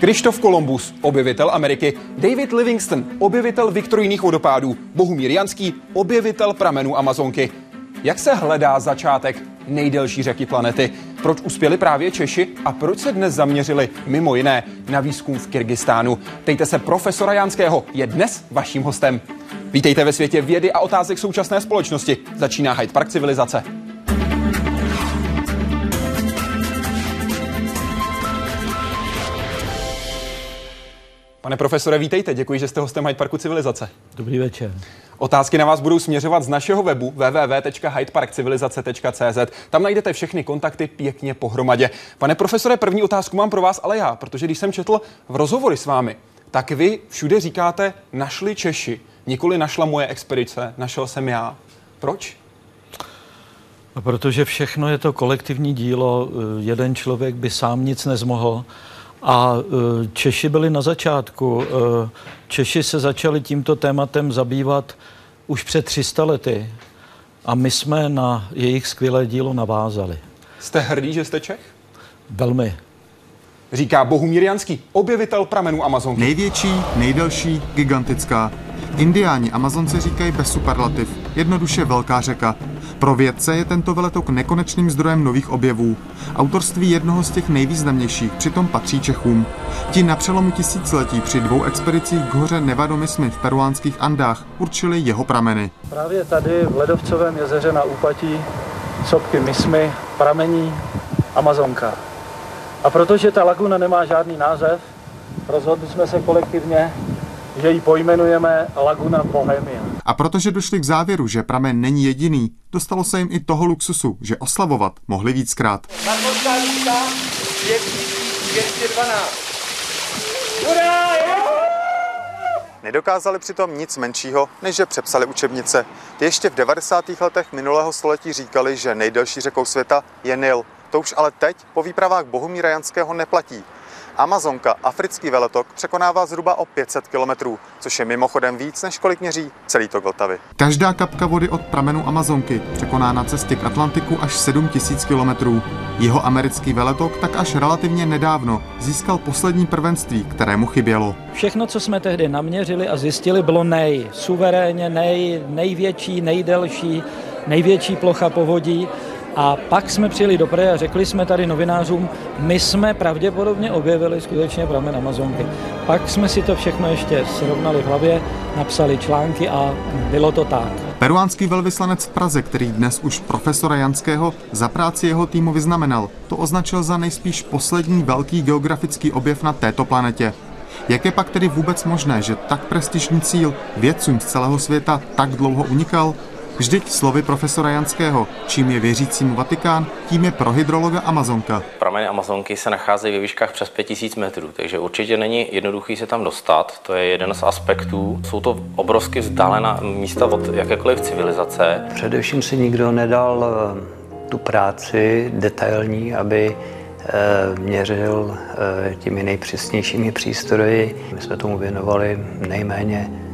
Krištof Kolumbus, objevitel Ameriky, David Livingston, objevitel viktorijních vodopádů, Bohumír Janský, objevitel pramenů Amazonky. Jak se hledá začátek nejdelší řeky planety? Proč uspěli právě Češi a proč se dnes zaměřili mimo jiné na výzkum v Kyrgyzstánu? Ptejte se profesora Janského, je dnes vaším hostem. Vítejte ve světě vědy a otázek současné společnosti. Začíná Hyde Park civilizace. Pane profesore, vítejte. Děkuji, že jste hostem Hyde Parku Civilizace. Dobrý večer. Otázky na vás budou směřovat z našeho webu www.hydeparkcivilizace.cz. Tam najdete všechny kontakty pěkně pohromadě. Pane profesore, první otázku mám pro vás, ale já, protože když jsem četl v rozhovory s vámi, tak vy všude říkáte, našli Češi, nikoli našla moje expedice, našel jsem já. Proč? No, protože všechno je to kolektivní dílo, jeden člověk by sám nic nezmohl. A e, Češi byli na začátku. E, Češi se začali tímto tématem zabývat už před 300 lety a my jsme na jejich skvělé dílo navázali. Jste hrdý, že jste Čech? Velmi. Říká Bohumír Janský, objevitel pramenů Amazonky. Největší, nejdelší, gigantická. Indiáni Amazonce říkají bez superlativ, jednoduše velká řeka. Pro vědce je tento veletok nekonečným zdrojem nových objevů. Autorství jednoho z těch nejvýznamnějších přitom patří Čechům. Ti na přelomu tisíciletí při dvou expedicích k hoře Nevadomismy v peruánských Andách určili jeho prameny. Právě tady v Ledovcovém jezeře na úpatí sopky Mismy pramení Amazonka. A protože ta laguna nemá žádný název, rozhodli jsme se kolektivně, že ji pojmenujeme Laguna Bohemia. A protože došli k závěru, že pramen není jediný, dostalo se jim i toho luxusu, že oslavovat mohli víckrát. Narkotická lístka 212. Hurá! Nedokázali přitom nic menšího, než že přepsali učebnice. Ještě v 90. letech minulého století říkali, že nejdelší řekou světa je Nil. To už ale teď po výpravách Bohumíra Janského neplatí. Amazonka, africký veletok, překonává zhruba o 500 kilometrů, což je mimochodem víc, než kolik měří celý tok Vltavy. Každá kapka vody od pramenu Amazonky překoná na cestě k Atlantiku až 7000 kilometrů. Jeho americký veletok tak až relativně nedávno získal poslední prvenství, kterému chybělo. Všechno, co jsme tehdy naměřili a zjistili, bylo nej. Suverénně nej, největší, nejdelší, největší plocha povodí a pak jsme přijeli do Prahy a řekli jsme tady novinářům, my jsme pravděpodobně objevili skutečně pramen Amazonky. Pak jsme si to všechno ještě srovnali v hlavě, napsali články a bylo to tak. Peruánský velvyslanec v Praze, který dnes už profesora Janského za práci jeho týmu vyznamenal, to označil za nejspíš poslední velký geografický objev na této planetě. Jak je pak tedy vůbec možné, že tak prestižní cíl vědcům z celého světa tak dlouho unikal? Vždyť slovy profesora Janského, čím je věřícímu Vatikán, tím je pro hydrologa Amazonka. Prameny Amazonky se nacházejí ve výškách přes 5000 metrů, takže určitě není jednoduchý se tam dostat. To je jeden z aspektů. Jsou to obrovsky vzdálená místa od jakékoliv civilizace. Především si nikdo nedal eh, tu práci detailní, aby eh, měřil eh, těmi nejpřesnějšími přístroji. My jsme tomu věnovali nejméně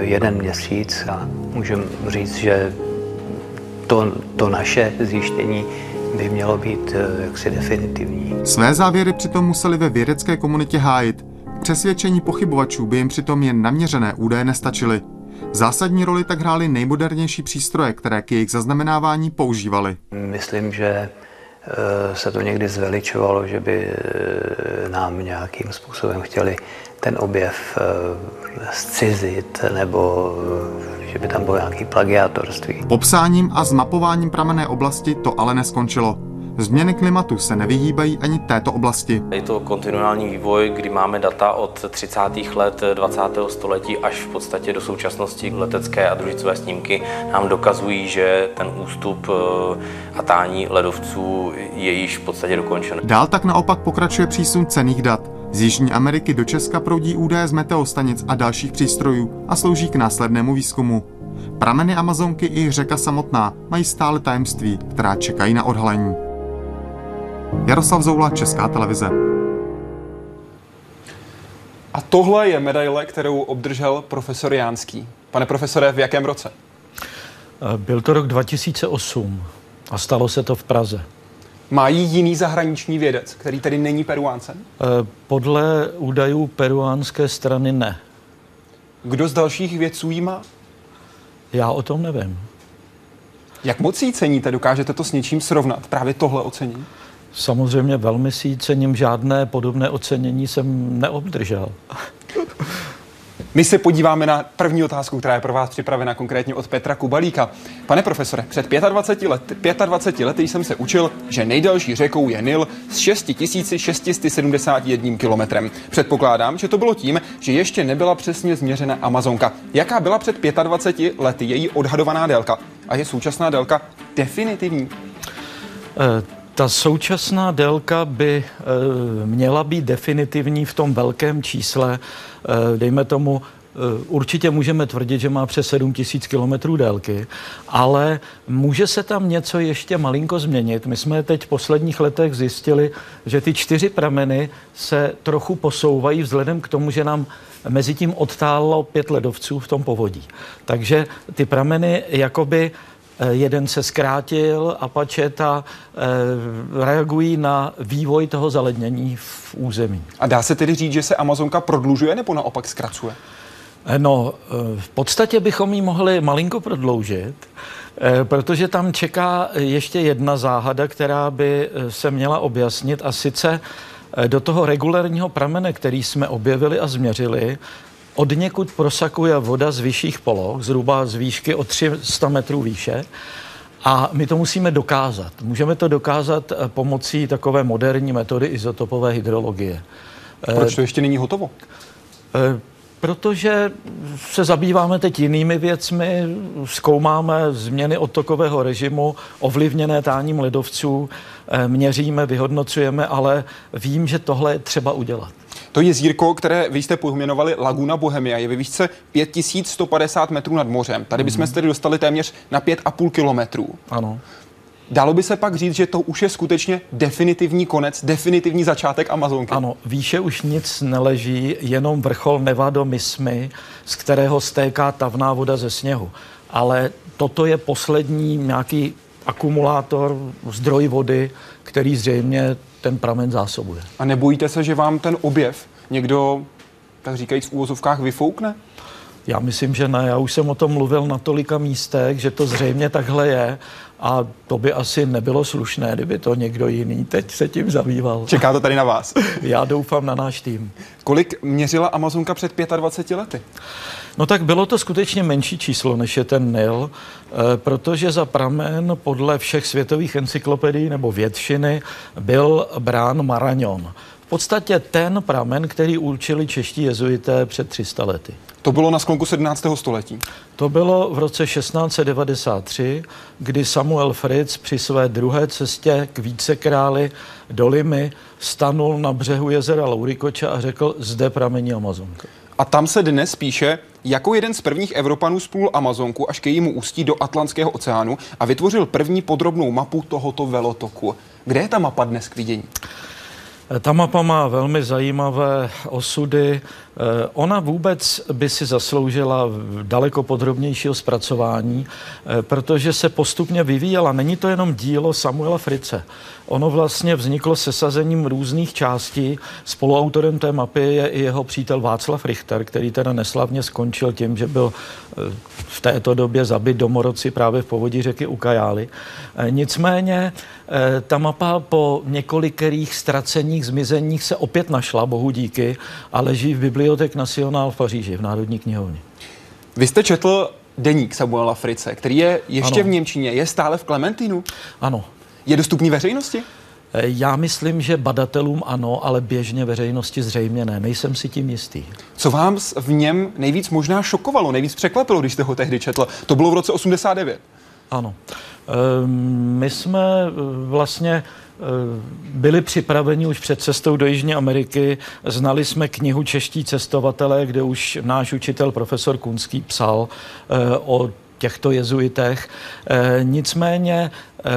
jeden měsíc a můžeme říct, že to, to naše zjištění by mělo být eh, jaksi definitivní. Své závěry přitom museli ve vědecké komunitě hájit. Přesvědčení pochybovačů by jim přitom jen naměřené údaje nestačily. Zásadní roli tak hrály nejmodernější přístroje, které k jejich zaznamenávání používali. Myslím, že eh, se to někdy zveličovalo, že by nám nějakým způsobem chtěli ten objev zcizit nebo že by tam bylo nějaký plagiátorství. Popsáním a zmapováním pramenné oblasti to ale neskončilo. Změny klimatu se nevyhýbají ani této oblasti. Je to kontinuální vývoj, kdy máme data od 30. let 20. století až v podstatě do současnosti. Letecké a družicové snímky nám dokazují, že ten ústup eh, a tání ledovců je již v podstatě dokončen. Dál tak naopak pokračuje přísun cených dat. Z Jižní Ameriky do Česka proudí údaje z meteostanic a dalších přístrojů a slouží k následnému výzkumu. Prameny Amazonky i řeka samotná mají stále tajemství, která čekají na odhalení. Jaroslav Zoula, Česká televize. A tohle je medaile, kterou obdržel profesor Jánský. Pane profesore, v jakém roce? Byl to rok 2008 a stalo se to v Praze. Má jí jiný zahraniční vědec, který tedy není peruáncem? Podle údajů peruánské strany ne. Kdo z dalších vědců jí má? Já o tom nevím. Jak moc jí ceníte? Dokážete to s něčím srovnat? Právě tohle ocenění? Samozřejmě velmi si cením, žádné podobné ocenění jsem neobdržel. My se podíváme na první otázku, která je pro vás připravena konkrétně od Petra Kubalíka. Pane profesore, před 25 lety, 25 lety jsem se učil, že nejdelší řekou je Nil s 6671 kilometrem. Předpokládám, že to bylo tím, že ještě nebyla přesně změřena Amazonka. Jaká byla před 25 lety její odhadovaná délka? A je současná délka definitivní? E, ta současná délka by e, měla být definitivní v tom velkém čísle, e, dejme tomu, Určitě můžeme tvrdit, že má přes 7 tisíc kilometrů délky, ale může se tam něco ještě malinko změnit. My jsme teď v posledních letech zjistili, že ty čtyři prameny se trochu posouvají vzhledem k tomu, že nám mezi tím odtálo pět ledovců v tom povodí. Takže ty prameny jakoby Eh, jeden se zkrátil a pačeta eh, reagují na vývoj toho zalednění v území. A dá se tedy říct, že se Amazonka prodlužuje nebo naopak zkracuje? Eh, no, v podstatě bychom ji mohli malinko prodloužit, protože tam čeká ještě jedna záhada, která by se měla objasnit a sice do toho regulárního pramene, který jsme objevili a změřili, od někud prosakuje voda z vyšších poloh, zhruba z výšky o 300 metrů výše. A my to musíme dokázat. Můžeme to dokázat eh, pomocí takové moderní metody izotopové hydrologie. Proč to ještě není hotovo? Eh, protože se zabýváme teď jinými věcmi, zkoumáme změny odtokového režimu, ovlivněné táním ledovců, eh, měříme, vyhodnocujeme, ale vím, že tohle je třeba udělat. To jezírko, které vy jste pojmenovali Laguna Bohemia, je ve výšce 5150 metrů nad mořem. Tady bychom se tedy dostali téměř na 5,5 kilometrů. Ano. Dalo by se pak říct, že to už je skutečně definitivní konec, definitivní začátek Amazonky? Ano, výše už nic neleží, jenom vrchol Nevado Mismy, z kterého stéká tavná voda ze sněhu. Ale toto je poslední nějaký akumulátor, zdroj vody, který zřejmě ten pramen zásobuje. A nebojíte se, že vám ten objev někdo, tak říkajíc v úvozovkách, vyfoukne? Já myslím, že ne. Já už jsem o tom mluvil na tolika místech, že to zřejmě takhle je a to by asi nebylo slušné, kdyby to někdo jiný teď se tím zabýval. Čeká to tady na vás. Já doufám na náš tým. Kolik měřila Amazonka před 25 lety? No tak bylo to skutečně menší číslo, než je ten Nil, eh, protože za pramen podle všech světových encyklopedií nebo většiny byl brán Maraňon. V podstatě ten pramen, který určili čeští jezuité před 300 lety. To bylo na sklonku 17. století. To bylo v roce 1693, kdy Samuel Fritz při své druhé cestě k vícekráli do Limy stanul na břehu jezera Laurikoča a řekl, zde pramení Amazonka. A tam se dnes píše, jako jeden z prvních Evropanů splul Amazonku až ke jejímu ústí do Atlantského oceánu a vytvořil první podrobnou mapu tohoto velotoku. Kde je ta mapa dnes k vidění? Ta mapa má velmi zajímavé osudy. Eh, ona vůbec by si zasloužila daleko podrobnějšího zpracování, eh, protože se postupně vyvíjela. Není to jenom dílo Samuela Frice. Ono vlastně vzniklo sesazením různých částí. Spoluautorem té mapy je i jeho přítel Václav Richter, který teda neslavně skončil tím, že byl eh, v této době zabit domorodci právě v povodí řeky Ukajály. Nicméně ta mapa po několikerých ztraceních, zmizeních se opět našla, bohu díky, a leží v Bibliotek National v Paříži, v Národní knihovně. Vy jste četl deník Samuela Frice, který je ještě ano. v Němčině, je stále v Klementínu? Ano. Je dostupný veřejnosti? Eh, já myslím, že badatelům ano, ale běžně veřejnosti zřejmě ne. Nejsem si tím jistý. Co vám v něm nejvíc možná šokovalo, nejvíc překvapilo, když jste ho tehdy četl? To bylo v roce 89. Ano. Ehm, my jsme eh, vlastně byli připraveni už před cestou do Jižní Ameriky. Znali jsme knihu Čeští cestovatelé, kde už náš učitel profesor Kunský psal eh, o těchto jezuitech. E, nicméně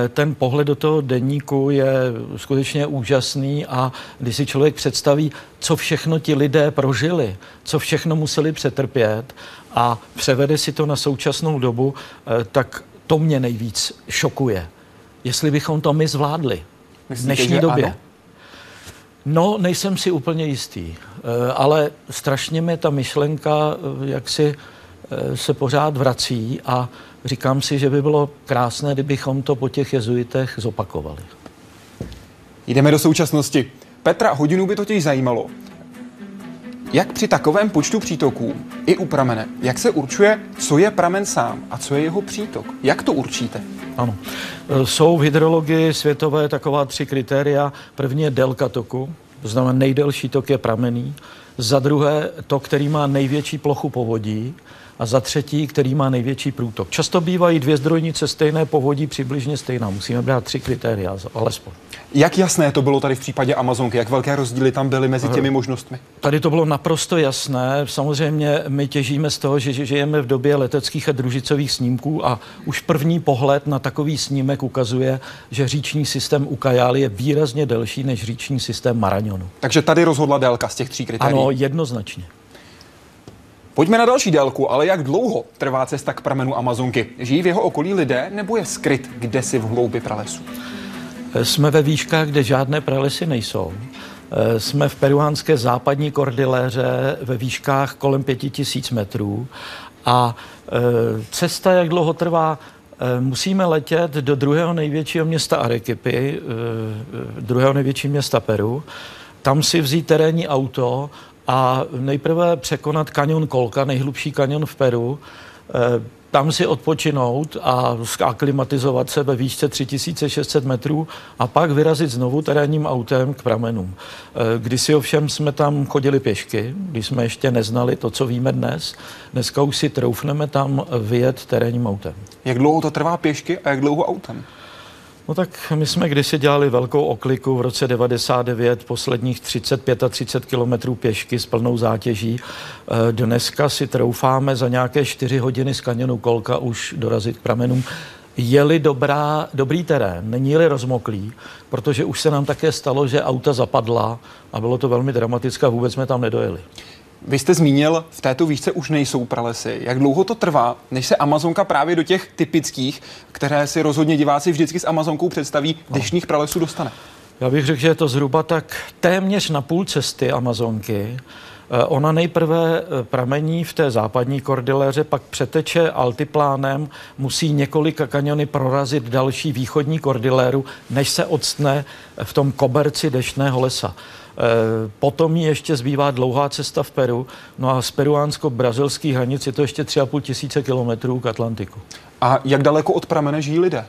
ten pohled do toho denníku je skutečně úžasný a když si člověk představí, co všechno ti lidé prožili, co všechno museli přetrpět a převede si to na současnou dobu, tak to mě nejvíc šokuje. Jestli bychom to my zvládli. V dnešní době. Ano? No, nejsem si úplně jistý, eh, ale strašně mi ta myšlenka eh, jak si eh, se pořád vrací a říkám si, že by bylo krásné, kdybychom to po těch jezuitech zopakovali. Jdeme do současnosti. Petra Hodinu by totiž zajímalo, jak při takovém počtu přítoků i u pramene, jak se určuje, co je pramen sám a co je jeho přítok? Jak to určíte? Ano. E, jsou v hydrologii světové taková tři kritéria. První je délka toku, to znamená nejdelší tok je pramený. Za druhé to, který má největší plochu povodí a za třetí, který má největší průtok. Často bývají dvě zdrojnice stejné povodí, přibližně stejná. Musíme brát tři kritéria, alespoň. Jak jasné to bylo tady v případě Amazonky? Jak velké rozdíly tam byly mezi těmi možnostmi? Tady to bylo naprosto jasné. Samozřejmě my těžíme z toho, že žijeme v době leteckých a družicových snímků a už první pohled na takový snímek ukazuje, že říční systém Ukajály je výrazně delší než říční systém Maraňonu. Takže tady rozhodla délka z těch tří kritérií? Ano, jednoznačně. Pojďme na další délku, ale jak dlouho trvá cesta k pramenu Amazonky? Žijí v jeho okolí lidé nebo je skryt kde si v hloubi pralesu? Jsme ve výškách, kde žádné pralesy nejsou. Jsme v peruánské západní kordiléře ve výškách kolem 5000 metrů a e, cesta, jak dlouho trvá, e, musíme letět do druhého největšího města Arequipi, e, druhého největšího města Peru, tam si vzít terénní auto a nejprve překonat kanion Kolka, nejhlubší kanion v Peru, eh, tam si odpočinout a aklimatizovat se ve výšce 3600 metrů a pak vyrazit znovu terénním autem k pramenům. Eh, kdysi ovšem jsme tam chodili pěšky, když jsme ještě neznali to, co víme dnes. Dneska už si troufneme tam vyjet terénním autem. Jak dlouho to trvá pěšky a jak dlouho autem? No tak my jsme kdysi dělali velkou okliku v roce 99, posledních 35 a 30 kilometrů pěšky s plnou zátěží. E, dneska si troufáme za nějaké 4 hodiny z kanionu Kolka už dorazit k pramenům. Je-li dobrá, dobrý terén, není-li rozmoklý, protože už se nám také stalo, že auta zapadla a bylo to velmi dramatické a vůbec jsme tam nedojeli. Vy jste zmínil, v této výšce už nejsou pralesy. Jak dlouho to trvá, než se Amazonka právě do těch typických, které si rozhodně diváci vždycky s Amazonkou představí, dešních pralesů dostane? Já bych řekl, že je to zhruba tak téměř na půl cesty Amazonky. Eh, ona nejprve eh, pramení v té západní kordiléře, pak přeteče altiplánem, musí několika kaniony prorazit další východní kordiléru, než se odstne v tom koberci dešného lesa. Eh, potom ještě zbývá dlouhá cesta v Peru, no a z peruánsko-brazilských hranic je to ještě 3,5 tisíce kilometrů k Atlantiku. A jak daleko od pramene žijí lidé?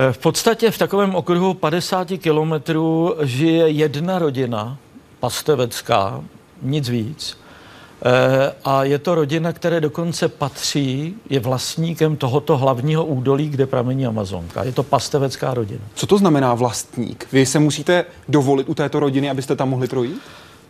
Eh, v podstatě v takovém okruhu 50 kilometrů žije jedna rodina, pastevecká, nic víc. Eh, a je to rodina, které dokonce patří, je vlastníkem tohoto hlavního údolí, kde pramení Amazonka. Je to pastevecká rodina. Co to znamená vlastník? Vy se musíte dovolit u této rodiny, abyste tam mohli projít?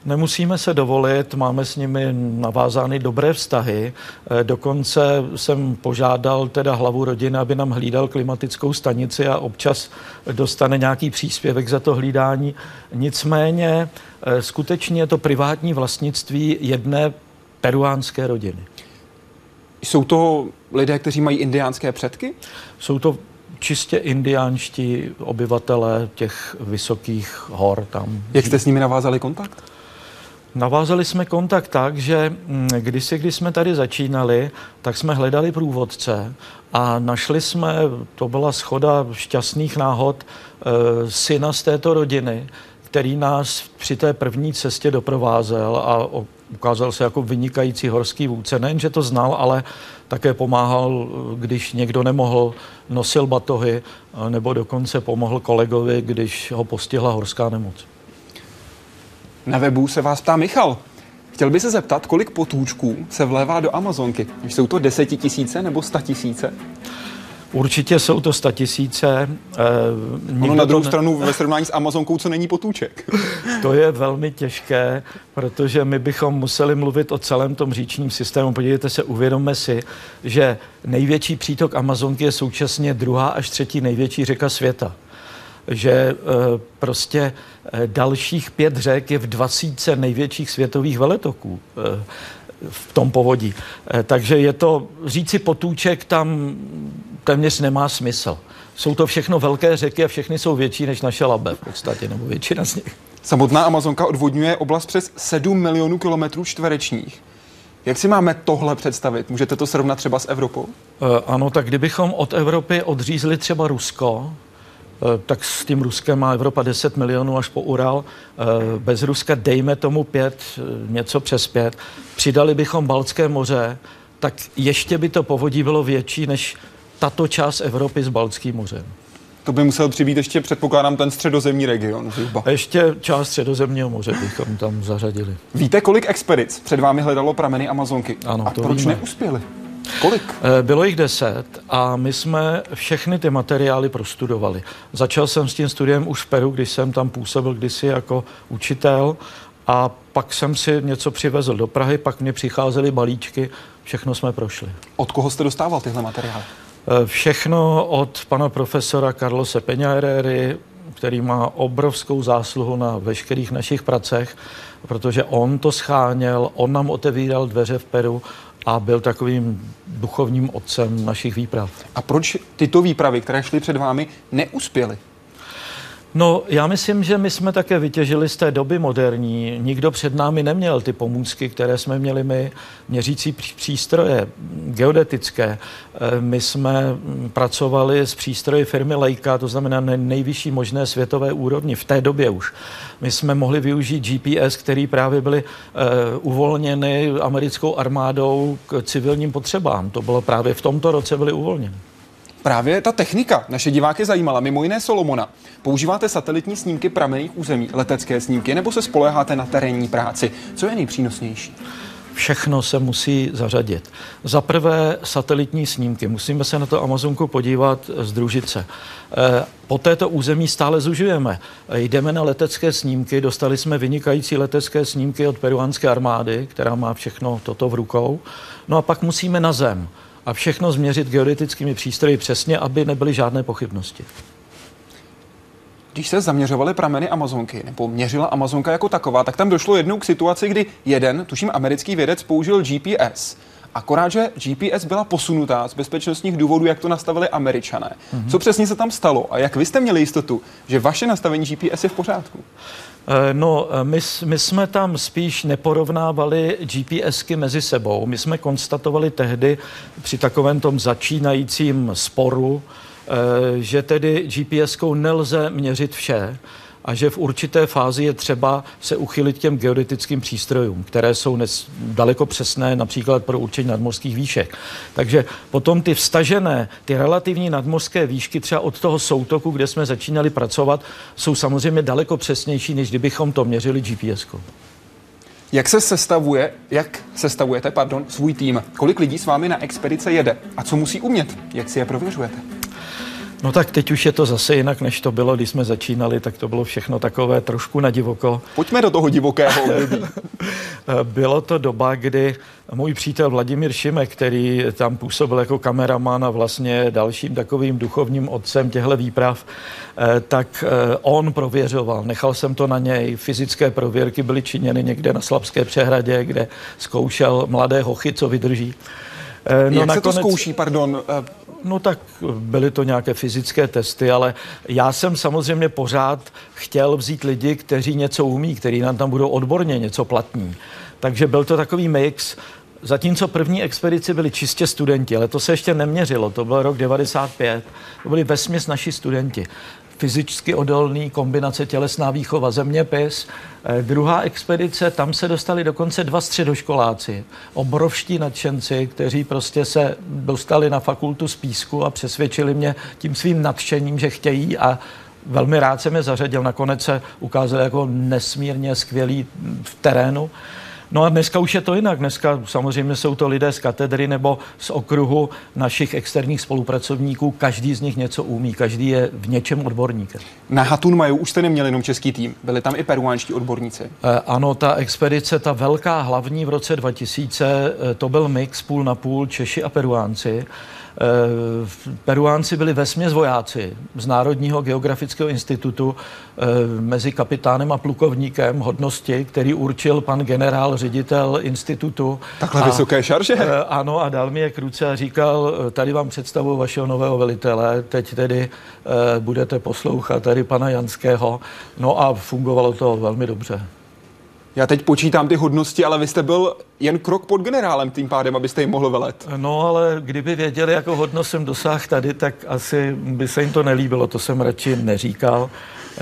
Nemusíme se dovolit, máme s nimi navázány dobré vztahy. Eh, dokonce jsem požádal teda hlavu rodiny, aby nám hlídal klimatickou stanici a občas dostane nějaký příspěvek za to hlídání. Nicméně eh, skutečně je to privátní vlastnictví jedné peruánské rodiny. Jsou to lidé, kteří mají indiánské předky? Jsou to čistě indiánští obyvatelé těch vysokých hor tam. Jak jste s nimi navázali kontakt? Navázali jsme kontakt tak, že mm, kdysi, když jsme tady začínali, tak jsme hledali průvodce a našli jsme, to byla schoda šťastných náhod, e, syna z této rodiny, který nás při té první cestě doprovázel a ukázal se jako vynikající horský vůdce. Nejen, že to znal, ale také pomáhal, když někdo nemohl, nosil batohy, nebo dokonce pomohl kolegovi, když ho postihla horská nemoc. Na webu se vás ptá Michal. Chtěl by se zeptat, kolik potůčků se vlévá do Amazonky? Jsou to desetitisíce nebo statisíce? Určitě jsou to statisíce. Eh, ono na druhou ne... stranu ve srovnání s Amazonkou, co není potůček. to je velmi těžké, protože my bychom museli mluvit o celém tom říčním systému. Podívejte se, uvědomme si, že největší přítok Amazonky je současně druhá až třetí největší řeka světa že e, prostě e, dalších pět řek je v dvacítce největších světových veletoků e, v tom povodí. Takže je to, říci potůček tam téměř nemá smysl. Jsou to všechno velké řeky a všechny jsou větší než naše Labe v podstatě, nebo většina z nich. Samotná Amazonka odvodňuje oblast přes 7 milionů kilometrů čtverečních. Jak si máme tohle představit? Můžete to srovnat třeba s Evropou? E, ano, tak kdybychom od Evropy odřízli třeba Rusko, tak s tím Ruskem má Evropa 10 milionů až po Ural. E, bez Ruska dejme tomu pět, něco přes pět. Přidali bychom Baltské moře, tak ještě by to povodí bylo větší než tato část Evropy s Baltským mořem. To by musel přibýt ještě, předpokládám, ten středozemní region zhruba. Ještě část středozemního moře bychom tam zařadili. Víte, kolik expedic před vámi hledalo prameny Amazonky? Ano, A to proč víme. neuspěli? Kolik? Eh, Bylo jich deset a my jsme všechny ty materiály prostudovali. Začal jsem s tím studiem už v Peru, když jsem tam působil kdysi jako učitel a pak jsem si něco přivezl do Prahy, pak mě přicházely balíčky, všechno jsme prošli. Od koho jste dostával tyhle materiály? Eh, Všechno od pana profesora Carlose Peñarery, který má obrovskou zásluhu na veškerých našich pracech, protože on to scháněl, on nám otevíral dveře v Peru a byl takovým duchovním otcem našich výprav. A proč tyto výpravy, které šly před vámi, neuspěly? No, já myslím, že my jsme také vytěžili z té doby moderní. Nikdo před námi neměl ty pomůcky, které jsme měli my, měřící pří- přístroje, geodetické. Eh, My jsme mm, pracovali s přístroji firmy Leica, to znamená na nejvyšší možné světové úrovni, v té době už. My jsme mohli využít GPS, který právě byly uh, uvolněny americkou armádou k civilním potřebám. To bylo právě v tomto roce byly uvolněny. Právě ta technika naše diváky zajímala, mimo jiné Solomona. Používáte satelitní snímky pramenných území, letecké snímky, nebo se spoléháte na terénní práci? Co je nejpřínosnější? Všechno se musí zařadit. Za prvé satelitní snímky. Musíme se na to Amazonku podívat z družice. Eh, Po této území stále zužujeme. Eh, Jdeme na letecké snímky. Dostali jsme vynikající letecké snímky od peruánské armády, která má všechno toto v rukou. No a pak musíme na zem a všechno změřit geodetickými přístroji přesně, aby nebyly žádné pochybnosti. Když se zaměřovaly prameny Amazonky, nebo měřila Amazonka jako taková, tak tam došlo jednou k situaci, kdy jeden, tuším americký vědec, použil GPS. Akorát, že GPS byla posunutá z bezpečnostních důvodů, jak to nastavili američané. Mm-hmm. Co přesně se tam stalo a jak vy jste měli jistotu, že vaše nastavení GPS je v pořádku? Eh, No, eh, my, my jsme tam spíš neporovnávali GPSky mezi sebou. My jsme konstatovali tehdy při takovém tom začínajícím sporu, eh, že tedy GPSkou nelze měřit vše a že v určité fázi je třeba se uchylit těm geodetickým přístrojům, které jsou nes, daleko přesné například pro určení nadmořských výšek. Takže potom ty vstažené, ty relativní nadmořské výšky třeba od toho soutoku, kde jsme začínali pracovat, jsou samozřejmě daleko přesnější, než kdybychom to měřili GPS-kou. Jak se sestavuje, jak sestavujete, pardon, svůj tým? Kolik lidí s vámi na expedice jede? A co musí umět? Jak si je prověřujete? No tak teď už je to zase jinak, než to bylo, když jsme začínali, tak to bylo všechno takové trošku na divoko. Pojďme do toho divokého období. Bylo to doba, kdy můj přítel Vladimír Šimek, který tam působil jako kameraman a vlastně dalším takovým duchovním otcem těchto výprav, eh, tak eh, on prověřoval. Nechal jsem to na něj. Fyzické prověrky byly činěny někde na Slabské přehradě, kde zkoušel mladé hochy, co vydrží. Eh, No Jak se to zkouší, pardon? No tak byly to nějaké fyzické testy, ale já jsem samozřejmě pořád chtěl vzít lidi, kteří něco umí, kteří nám tam budou odborně něco platní. Takže byl to takový mix. Zatímco první expedici byli čistě studenti, ale to se ještě neměřilo, to byl rok 95. To byli vesměs naši studenti. Fyzicky odolný, kombinace tělesná výchova, zeměpis. Eh, druhá expedice, tam se dostali dokonce dva středoškoláci, obrovští nadšenci, kteří prostě se dostali na fakultu z písku a přesvědčili mě tím svým nadšením, že chtějí a velmi rád jsem je zařadil. Nakonec se ukázali jako nesmírně skvělí v terénu. No a dneska už je to jinak. Dneska samozřejmě jsou to lidé z katedry nebo z okruhu našich externích spolupracovníků. Každý z nich něco umí, každý je v něčem odborníkem. Na Hatun Maju už jste neměli jenom český tým, byli tam i peruánští odborníci. Eh, Ano, ta expedice, ta velká hlavní v roce 2000, eh, to byl mix půl na půl Češi a Peruánci. Peruánci byli vesměs vojáci z Národního geografického institutu mezi kapitánem a plukovníkem hodnosti, který určil pan generál, ředitel institutu. Takhle a, vysoké šarže? Ano, a dal mi je k ruce a říkal, tady vám představu vašeho nového velitele, teď tedy budete poslouchat tady pana Janského. No a fungovalo to velmi dobře. Já teď počítám ty hodnosti, ale vy jste byl jen krok pod generálem tím pádem, abyste jim mohl velet. No, ale kdyby věděli, jako hodnost jsem dosáhl tady, tak asi by se jim to nelíbilo, to jsem radši neříkal.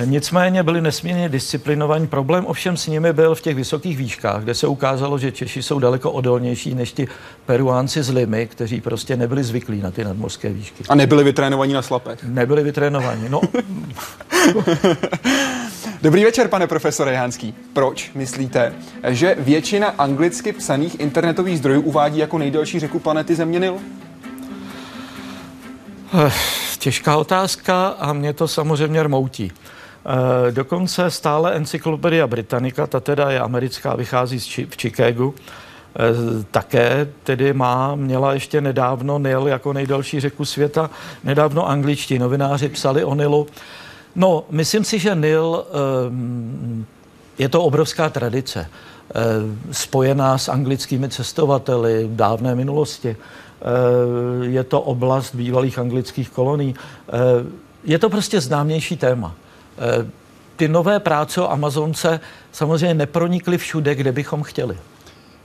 Nicméně byli nesmírně disciplinovaní. Problém ovšem s nimi byl v těch vysokých výškách, kde se ukázalo, že Češi jsou daleko odolnější než ti Peruánci z Limy, kteří prostě nebyli zvyklí na ty nadmořské výšky. A nebyli vytrénovaní na slapech? Nebyli vytrénovaní, no. Dobrý večer, pane profesore Jánský. Proč myslíte, že většina anglicky psaných internetových zdrojů uvádí jako nejdelší řeku planety Země Nil? Eh, těžká otázka a mě to samozřejmě rmoutí. E, dokonce stále Encyklopedia Britannica, ta teda je americká, vychází v Chicagu, e, také tedy má, měla ještě nedávno Nil jako nejdelší řeku světa. Nedávno angličtí novináři psali o Nilu. No, myslím si, že Nil ehm, je to obrovská tradice, ehm, spojená s anglickými cestovateli v dávné minulosti. Ehm, je to oblast bývalých anglických kolonií. Je to prostě známější téma. Ty nové práce o Amazonce samozřejmě nepronikly všude, kde bychom chtěli.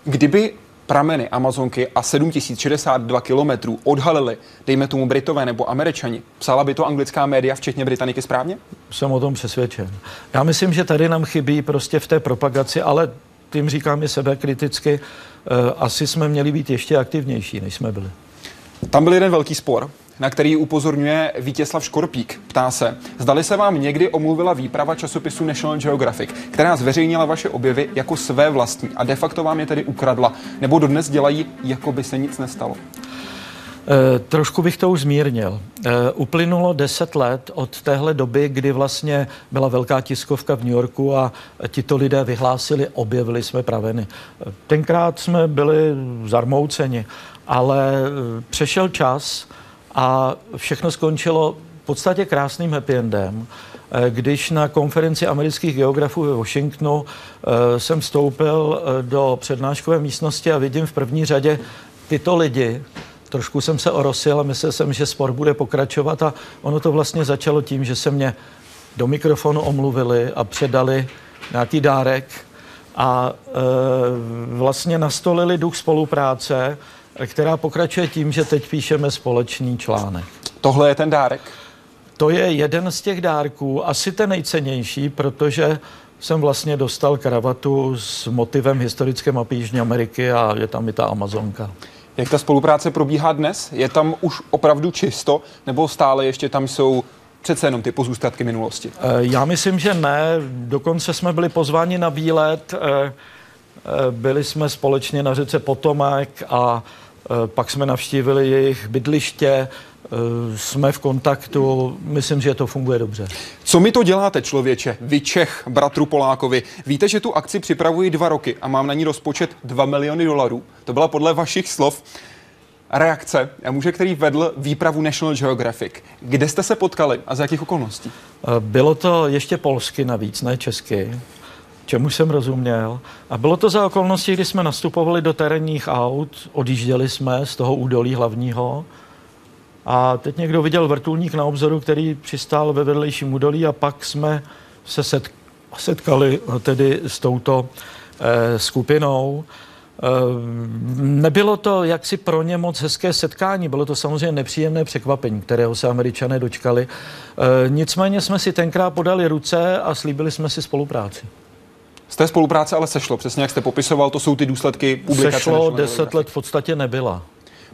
Kdyby prameny Amazonky a 7062 kilometrů odhalili, dejme tomu Britové nebo Američani, psala by to anglická média, včetně Britaniky, správně? Jsem o tom přesvědčen. Já myslím, že tady nám chybí prostě v té propagaci, ale tím říkám i sebe kriticky, eh, asi jsme měli být ještě aktivnější, než jsme byli. Tam byl jeden velký spor na který upozorňuje Vítězslav Škorpík. Ptá se, zdali se vám někdy omluvila výprava časopisu National Geographic, která zveřejnila vaše objevy jako své vlastní a de facto vám je tedy ukradla, nebo dodnes dělají, jako by se nic nestalo? E, trošku bych to už zmírnil. E, uplynulo deset let od téhle doby, kdy vlastně byla velká tiskovka v New Yorku a tito lidé vyhlásili, objevili jsme praveny. Tenkrát jsme byli zarmouceni, ale přešel čas, a všechno skončilo v podstatě krásným happy endem, eh, když na konferenci amerických geografů ve Washingtonu eh, jsem vstoupil eh, do přednáškové místnosti a vidím v první řadě tyto lidi, trošku jsem se orosil a myslel jsem, že sport bude pokračovat a ono to vlastně začalo tím, že se mě do mikrofonu omluvili a předali nějaký dárek a e, vlastně nastolili duch spolupráce která pokračuje tím, že teď píšeme společný článek. Tohle je ten dárek? To je jeden z těch dárků, asi ten nejcennější, protože jsem vlastně dostal kravatu s motivem historické mapy Jižní Ameriky a je tam i ta Amazonka. Jak ta spolupráce probíhá dnes? Je tam už opravdu čisto, nebo stále ještě tam jsou přece jenom ty pozůstatky minulosti? Eh, já myslím, že ne. Dokonce jsme byli pozváni na výlet. Eh, eh, byli jsme společně na řece Potomek a pak jsme navštívili jejich bydliště, eh, jsme v kontaktu, myslím, že to funguje dobře. Co mi to děláte, člověče? Vy Čech, bratru Polákovi. Víte, že tu akci připravuji dva roky a mám na ní rozpočet 2 miliony dolarů. To byla podle vašich slov reakce muže, který vedl výpravu National Geographic. Kde jste se potkali a za jakých okolností? Eh, bylo to ještě polsky navíc, ne česky čemu jsem rozuměl. A bylo to za okolnosti, kdy jsme nastupovali do terénních aut, odjížděli jsme z toho údolí hlavního a teď někdo viděl vrtulník na obzoru, který přistál ve vedlejším údolí a pak jsme se setkali tedy s touto eh, skupinou. Eh, nebylo to jaksi pro ně moc hezké setkání, bylo to samozřejmě nepříjemné překvapení, kterého se američané dočkali. Eh, nicméně jsme si tenkrát podali ruce a slíbili jsme si spolupráci. Z té spolupráce ale sešlo, přesně jak jste popisoval, to jsou ty důsledky publikace. Sešlo, deset let v podstatě nebyla.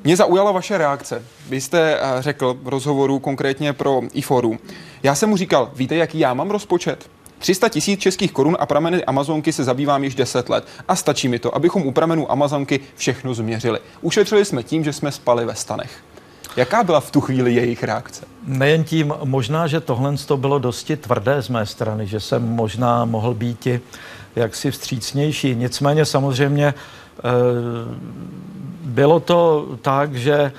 Mě zaujala vaše reakce. Vy jste eh, řekl v rozhovoru konkrétně pro iForu. Já jsem mu říkal, víte, jaký já mám rozpočet? 300 tisíc českých korun a prameny Amazonky se zabývám již 10 let a stačí mi to, abychom u pramenů Amazonky všechno změřili. Ušetřili jsme tím, že jsme spali ve stanech. Jaká byla v tu chvíli jejich reakce? Nejen tím, možná, že tohle to bylo dosti tvrdé z mé strany, že jsem možná mohl být i jaksi vstřícnější. Nicméně samozřejmě eh, bylo to tak, že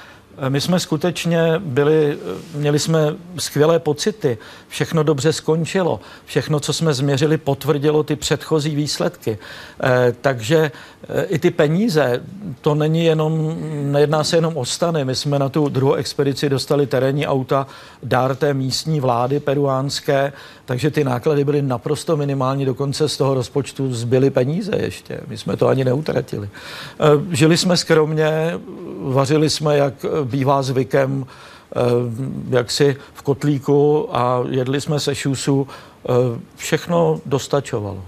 My jsme skutečně byli, měli jsme skvělé pocity, všechno dobře skončilo, všechno, co jsme změřili, potvrdilo ty předchozí výsledky. Eh, takže eh, i ty peníze, to není jenom, nejedná se jenom o stany. My jsme na tu druhou expedici dostali terénní auta, dár té místní vlády peruánské, takže ty náklady byly naprosto minimální, dokonce z toho rozpočtu zbyly peníze ještě. My jsme to ani neutratili. Eh, žili jsme skromně, vařili jsme, jak bývá zvykem, eh, jaksi v kotlíku a jedli jsme se šusu. Eh, všechno dostačovalo.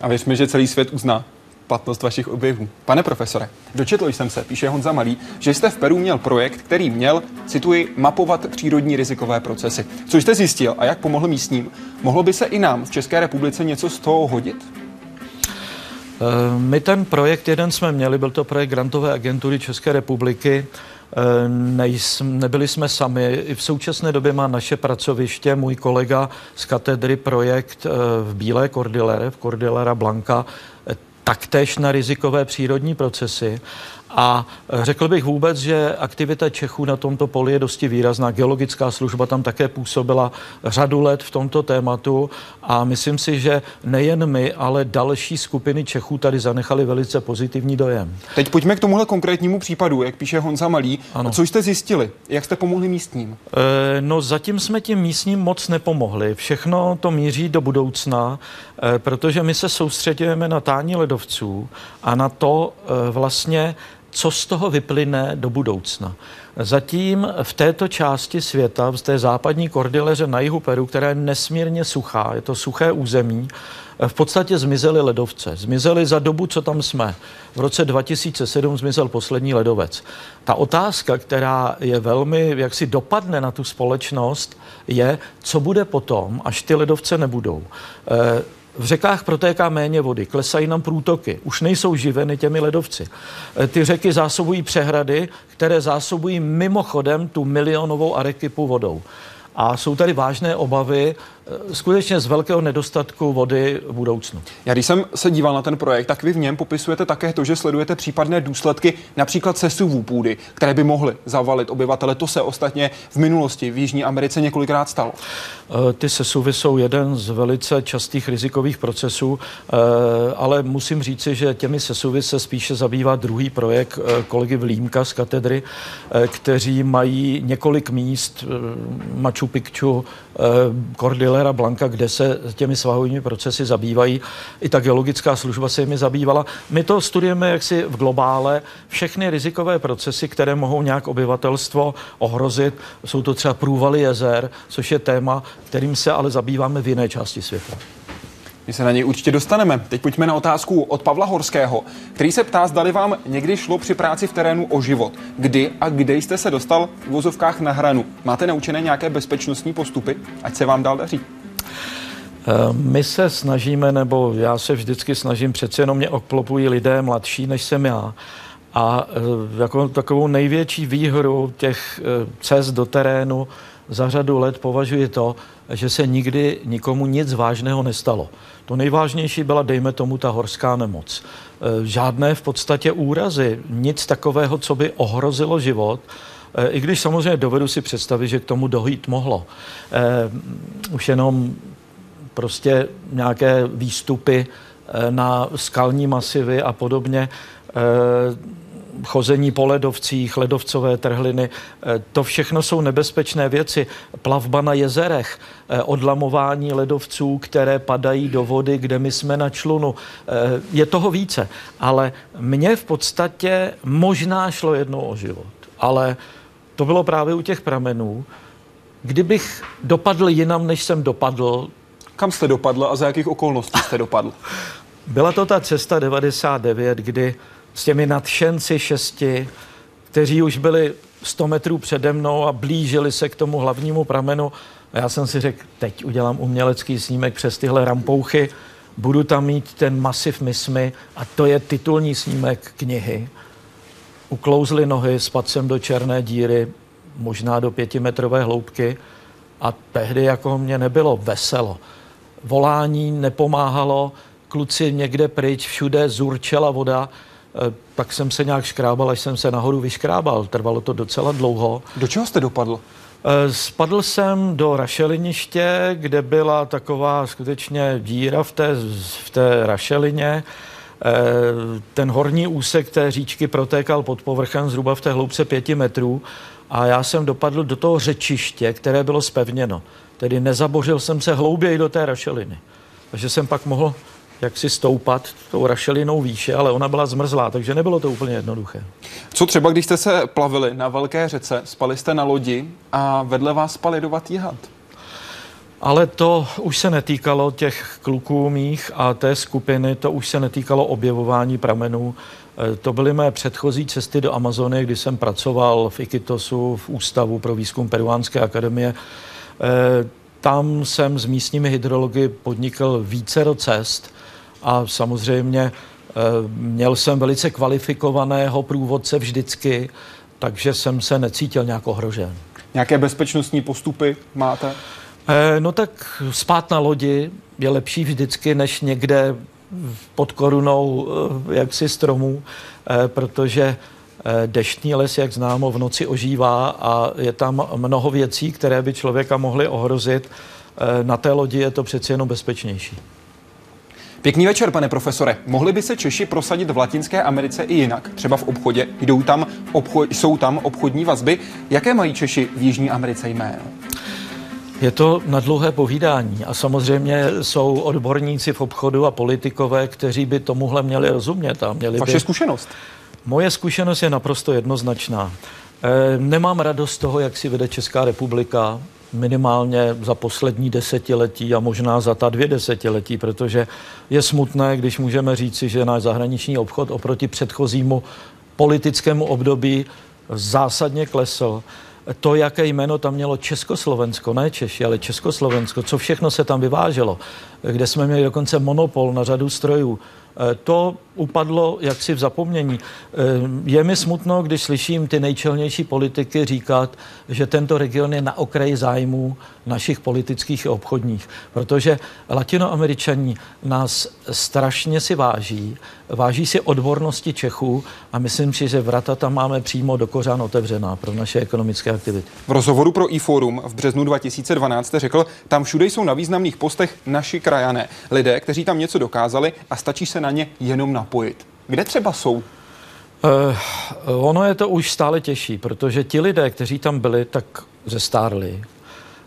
A věřme, že celý svět uzná platnost vašich objevů. Pane profesore, dočetl jsem se, píše Honza Malý, že jste v Peru měl projekt, který měl, cituji, mapovat přírodní rizikové procesy. Co jste zjistil a jak pomohl místním? Mohlo by se i nám v České republice něco z toho hodit? Eh, my ten projekt jeden jsme měli, byl to projekt Grantové agentury České republiky. Eh, nejsm, nebyli jsme sami. I v současné době má naše pracoviště můj kolega z katedry projekt eh, v Bílé Kordilere, v Cordillera Blanca, taktéž na rizikové přírodní procesy. A řekl bych vůbec, že aktivita Čechů na tomto poli je dosti výrazná. Geologická služba tam také působila řadu let v tomto tématu a myslím si, že nejen my, ale další skupiny Čechů tady zanechali velice pozitivní dojem. Teď pojďme k tomuhle konkrétnímu případu, jak píše Honza Malý. Ano. Co jste zjistili? Jak jste pomohli místním? E, no zatím jsme tím místním moc nepomohli. Všechno to míří do budoucna, e, protože my se soustředujeme na tání ledovců a na to e, vlastně, co z toho vyplyne do budoucna. Zatím v této části světa, v té západní kordileře na jihu Peru, která je nesmírně suchá, je to suché území, v podstatě zmizely ledovce. Zmizely za dobu, co tam jsme. V roce 2007 zmizel poslední ledovec. Ta otázka, která je velmi, jak si dopadne na tu společnost, je, co bude potom, až ty ledovce nebudou. E, v řekách protéká méně vody, klesají nám průtoky, už nejsou živeny těmi ledovci. E, ty řeky zásobují přehrady, které zásobují mimochodem tu milionovou arekypu vodou. A jsou tady vážné obavy skutečně z velkého nedostatku vody v budoucnu. Já když jsem se díval na ten projekt, tak vy v něm popisujete také to, že sledujete případné důsledky například sesuvů půdy, které by mohly zavalit obyvatele. To se ostatně v minulosti v Jižní Americe několikrát stalo. Eh, ty sesuvy jsou jeden z velice častých rizikových procesů, eh, ale musím říci, že těmi sesuvy se spíše zabývá druhý projekt kolegy Vlímka z katedry, kteří mají několik míst, Machu Picchu, Cordillera, Hilera Blanka, kde se těmi svahovými procesy zabývají. I ta geologická služba se jimi zabývala. My to studujeme jaksi v globále. Všechny rizikové procesy, které mohou nějak obyvatelstvo ohrozit, jsou to třeba průvaly jezer, což je téma, kterým se ale zabýváme v jiné části světa. My se na něj určitě dostaneme. Teď pojďme na otázku od Pavla Horského, který se ptá, zdali vám někdy šlo při práci v terénu o život. Kdy a kde jste se dostal v vozovkách na hranu? Máte naučené nějaké bezpečnostní postupy? Ať se vám dál daří. Eh, my se snažíme, nebo já se vždycky snažím, přece jenom mě obklopují lidé mladší než jsem já. A eh, jako takovou největší výhru těch eh, cest do terénu za řadu let považuji to, že se nikdy nikomu nic vážného nestalo. To nejvážnější byla, dejme tomu, ta horská nemoc. E, žádné v podstatě úrazy, nic takového, co by ohrozilo život, e, i když samozřejmě dovedu si představit, že k tomu dohýt mohlo. E, už jenom prostě nějaké výstupy na skalní masivy a podobně chození po ledovcích, ledovcové trhliny, eh, to všechno jsou nebezpečné věci. Plavba na jezerech, eh, odlamování ledovců, které padají do vody, kde my jsme na člunu. Eh, je toho více, ale mně v podstatě možná šlo jednou o život. Ale to bylo právě u těch pramenů. Kdybych dopadl jinam, než jsem dopadl. Kam jste dopadl a za jakých okolností jste dopadl? Byla to ta cesta 99, kdy s těmi nadšenci šesti, kteří už byli 100 metrů přede mnou a blížili se k tomu hlavnímu pramenu. A já jsem si řekl, teď udělám umělecký snímek přes tyhle rampouchy, budu tam mít ten masiv mismy a to je titulní snímek knihy. Uklouzly nohy, spadl jsem do černé díry, možná do pětimetrové hloubky a tehdy jako mě nebylo veselo. Volání nepomáhalo, kluci někde pryč, všude zurčela voda tak jsem se nějak škrábal, až jsem se nahoru vyškrábal. Trvalo to docela dlouho. Do čeho jste dopadl? Spadl jsem do rašeliniště, kde byla taková skutečně díra v té, v té rašelině. Ten horní úsek té říčky protékal pod povrchem zhruba v té hloubce pěti metrů a já jsem dopadl do toho řečiště, které bylo spevněno. Tedy nezabořil jsem se hlouběji do té rašeliny. Takže jsem pak mohl jak si stoupat tou rašelinou výše, ale ona byla zmrzlá, takže nebylo to úplně jednoduché. Co třeba, když jste se plavili na velké řece, spali jste na lodi a vedle vás spal jedovatý had? Ale to už se netýkalo těch kluků mých a té skupiny, to už se netýkalo objevování pramenů. E, to byly mé předchozí cesty do Amazony, kdy jsem pracoval v Ikitosu, v Ústavu pro výzkum Peruánské akademie. E, tam jsem s místními hydrology podnikl více cest a samozřejmě e, měl jsem velice kvalifikovaného průvodce vždycky, takže jsem se necítil nějak ohrožen. Nějaké bezpečnostní postupy máte? No tak spát na lodi je lepší vždycky, než někde pod korunou jaksi stromů, protože deštný les, jak známo, v noci ožívá a je tam mnoho věcí, které by člověka mohly ohrozit. Na té lodi je to přeci jenom bezpečnější. Pěkný večer, pane profesore. Mohli by se Češi prosadit v Latinské Americe i jinak? Třeba v obchodě? Jdou tam obcho- jsou tam obchodní vazby? Jaké mají Češi v Jižní Americe jméno? Je to na dlouhé povídání a samozřejmě jsou odborníci v obchodu a politikové, kteří by tomuhle měli rozumět. A měli Vaše by... zkušenost? Moje zkušenost je naprosto jednoznačná. E, nemám radost z toho, jak si vede Česká republika minimálně za poslední desetiletí a možná za ta dvě desetiletí, protože je smutné, když můžeme říci, že náš zahraniční obchod oproti předchozímu politickému období zásadně klesl. To, jaké jméno tam mělo Československo, ne Češi, ale Československo, co všechno se tam vyváželo, kde jsme měli dokonce monopol na řadu strojů, Eh, to upadlo jaksi v zapomnění. Eh, je mi smutno, když slyším ty nejčelnější politiky říkat, že tento region je na okraji zájmů našich politických a obchodních, protože latinoameričaní nás strašně si váží, váží si odbornosti Čechů a myslím si, že vrata tam máme přímo do kořán otevřená pro naše ekonomické aktivity. V rozhovoru pro e-forum v březnu 2012 řekl, tam všude jsou na významných postech naši krajané, lidé, kteří tam něco dokázali a stačí se na ně jenom napojit. Kde třeba jsou? Uh, ono je to už stále těžší, protože ti lidé, kteří tam byli, tak zestárli.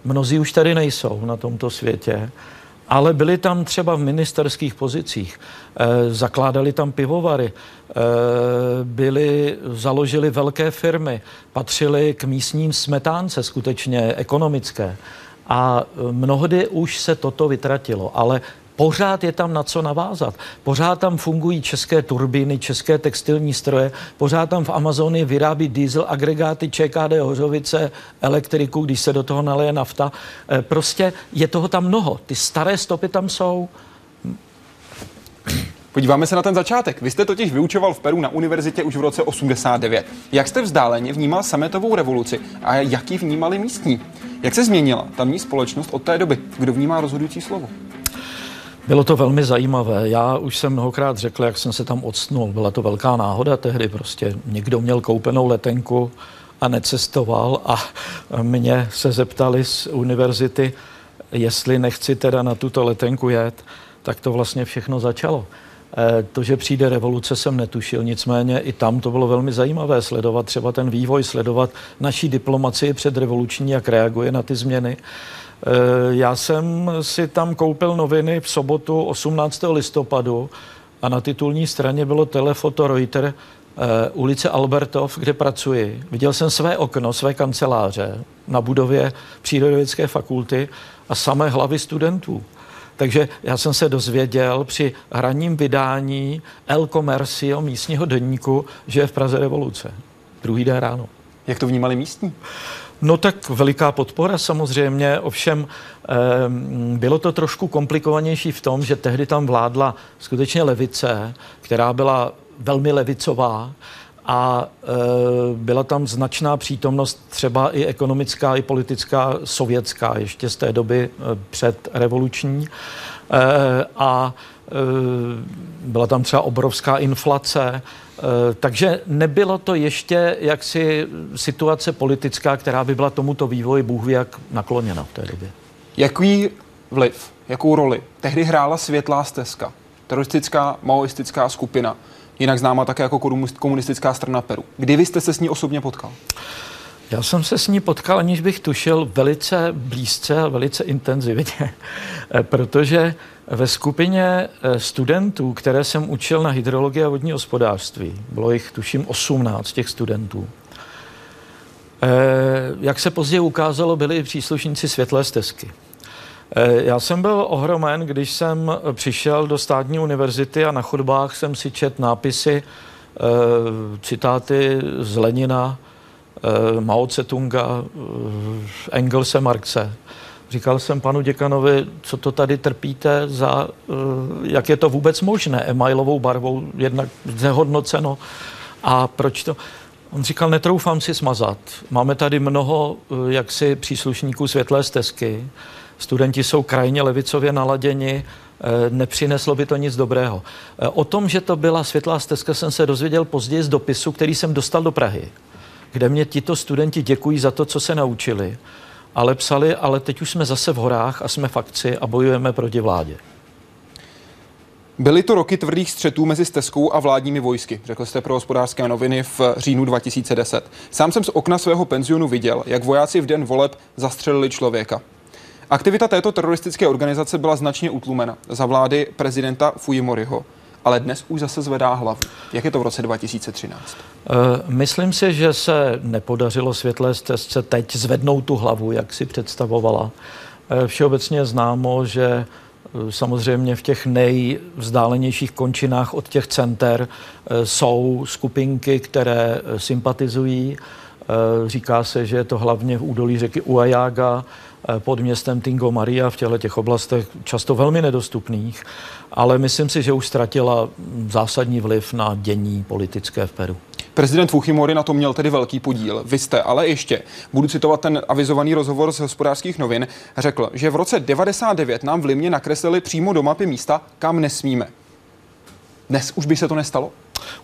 Mnozí už tady nejsou na tomto světě, ale byli tam třeba v ministerských pozicích, e, zakládali tam pivovary, e, byli, založili velké firmy, patřili k místním smetánce skutečně ekonomické. A mnohdy už se toto vytratilo, ale Pořád je tam na co navázat. Pořád tam fungují české turbíny, české textilní stroje, pořád tam v Amazonii vyrábí diesel, agregáty ČKD Hořovice, elektriku, když se do toho naleje nafta. Eh, prostě je toho tam mnoho. Ty staré stopy tam jsou. Podíváme se na ten začátek. Vy jste totiž vyučoval v Peru na univerzitě už v roce 89. Jak jste vzdáleně vnímal sametovou revoluci a jak ji vnímali místní? Jak se změnila tamní společnost od té doby? Kdo vnímá rozhodující slovo? Bylo to velmi zajímavé. Já už jsem mnohokrát řekl, jak jsem se tam odstnul. Byla to velká náhoda tehdy. Prostě někdo měl koupenou letenku a necestoval a mě se zeptali z univerzity, jestli nechci teda na tuto letenku jet, tak to vlastně všechno začalo. E, to, že přijde revoluce, jsem netušil, nicméně i tam to bylo velmi zajímavé sledovat třeba ten vývoj, sledovat naší diplomacii před revoluční, jak reaguje na ty změny. Eh, já jsem si tam koupil noviny v sobotu 18. listopadu a na titulní straně bylo telefoto Reuter eh, ulice Albertov, kde pracuji. Viděl jsem své okno, své kanceláře na budově Přírodovědské fakulty a samé hlavy studentů. Takže já jsem se dozvěděl při hraním vydání El Comercio místního denníku, že je v Praze revoluce. Druhý den ráno. Jak to vnímali místní? No tak veliká podpora samozřejmě, ovšem eh, bylo to trošku komplikovanější v tom, že tehdy tam vládla skutečně levice, která byla velmi levicová a e, byla tam značná přítomnost třeba i ekonomická, i politická, sovětská, ještě z té doby e, před revoluční. E, a byla tam třeba obrovská inflace, takže nebylo to ještě jaksi situace politická, která by byla tomuto vývoji Bůh ví jak nakloněna v té době. Jaký vliv, jakou roli tehdy hrála Světlá stezka, teroristická maoistická skupina, jinak známá také jako komunistická strana Peru. Kdy vy jste se s ní osobně potkal? Já jsem se s ní potkal, aniž bych tušil, velice blízce a velice intenzivně, protože ve skupině eh, studentů, které jsem učil na hydrologii a vodní hospodářství, bylo jich tuším 18 těch studentů, eh, jak se později ukázalo, byli příslušníci světlé stezky. Eh, já jsem byl ohromen, když jsem přišel do státní univerzity a na chodbách jsem si čet nápisy, citáty z Lenina, Mao Tse-tunga, Engelse, Marxe. Říkal jsem panu děkanovi, co to tady trpíte za, eh, jak je to vůbec možné, emailovou barvou jednak znehodnoceno a proč to... On říkal, netroufám si smazat. Máme tady mnoho eh, jaksi příslušníků světlé stezky. Studenti jsou krajně levicově naladěni, eh, nepřineslo by to nic dobrého. O tom, že to byla světlá stezka, jsem se dozvěděl později z dopisu, který jsem dostal do Prahy, kde mě tito studenti děkují za to, co se naučili ale psali, ale teď už jsme zase v horách a jsme fakci a bojujeme proti vládě. Byly to roky tvrdých střetů mezi stezkou a vládními vojsky, řekl jste pro hospodářské noviny v říjnu 2010. Sám jsem z okna svého penzionu viděl, jak vojáci v den voleb zastřelili člověka. Aktivita této teroristické organizace byla značně utlumena za vlády prezidenta Fujimoriho ale dnes už zase zvedá hlavu. Jak je to v roce 2013? Eh, myslím si, že se nepodařilo světlé stezce teď zvednout tu hlavu, jak si představovala. Eh, všeobecně je známo, že eh, samozřejmě v těch nejvzdálenějších končinách od těch center jsou skupinky, které sympatizují. Říká se, že je to hlavně v údolí řeky Uajaga, pod městem Tingo Maria v těchto těch oblastech často velmi nedostupných ale myslím si, že už ztratila zásadní vliv na dění politické v Peru. Prezident Fujimori na to měl tedy velký podíl. Vy jste ale ještě, budu citovat ten avizovaný rozhovor z hospodářských novin, řekl, že v roce 99 nám v Limě nakreslili přímo do mapy místa, kam nesmíme. Dnes už by se to nestalo?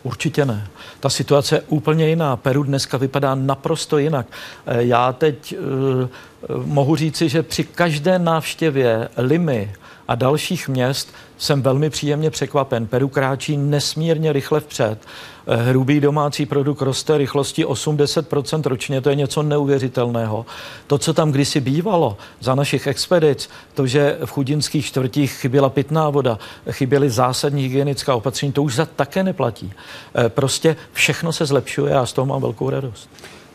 Určitě ne. Ta situace je úplně jiná. Peru dneska vypadá naprosto jinak. Eh, já teď uh, mohu říci, že při každé návštěvě Limy a dalších měst jsem velmi příjemně překvapen. Peru kráčí nesmírně rychle vpřed. Eh, hrubý domácí produkt roste rychlostí 80% ročně, to je něco neuvěřitelného. To, co tam kdysi bývalo za našich expedic, to, že v chudinských čtvrtích chyběla pitná voda, chyběly zásadní hygienická opatření, to už za také neplatí. Eh, prostě všechno se zlepšuje a z toho mám velkou radost.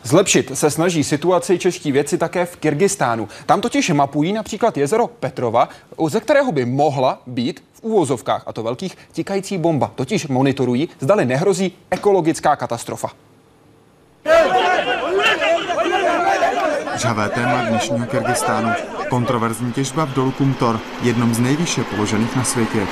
Zlepšit se snaží situaci čeští věci také v Kyrgyzstánu. Tam totiž mapují například jezero Petrova, ze kterého by mohla být v úvozovkách, a to velkých, tikající bomba. Totiž monitorují, zdali nehrozí ekologická katastrofa. Žhavé téma dnešního Kyrgyzstánu. Kontroverzní těžba v dolu Kumtor, jednom z nejvýše položených na světě.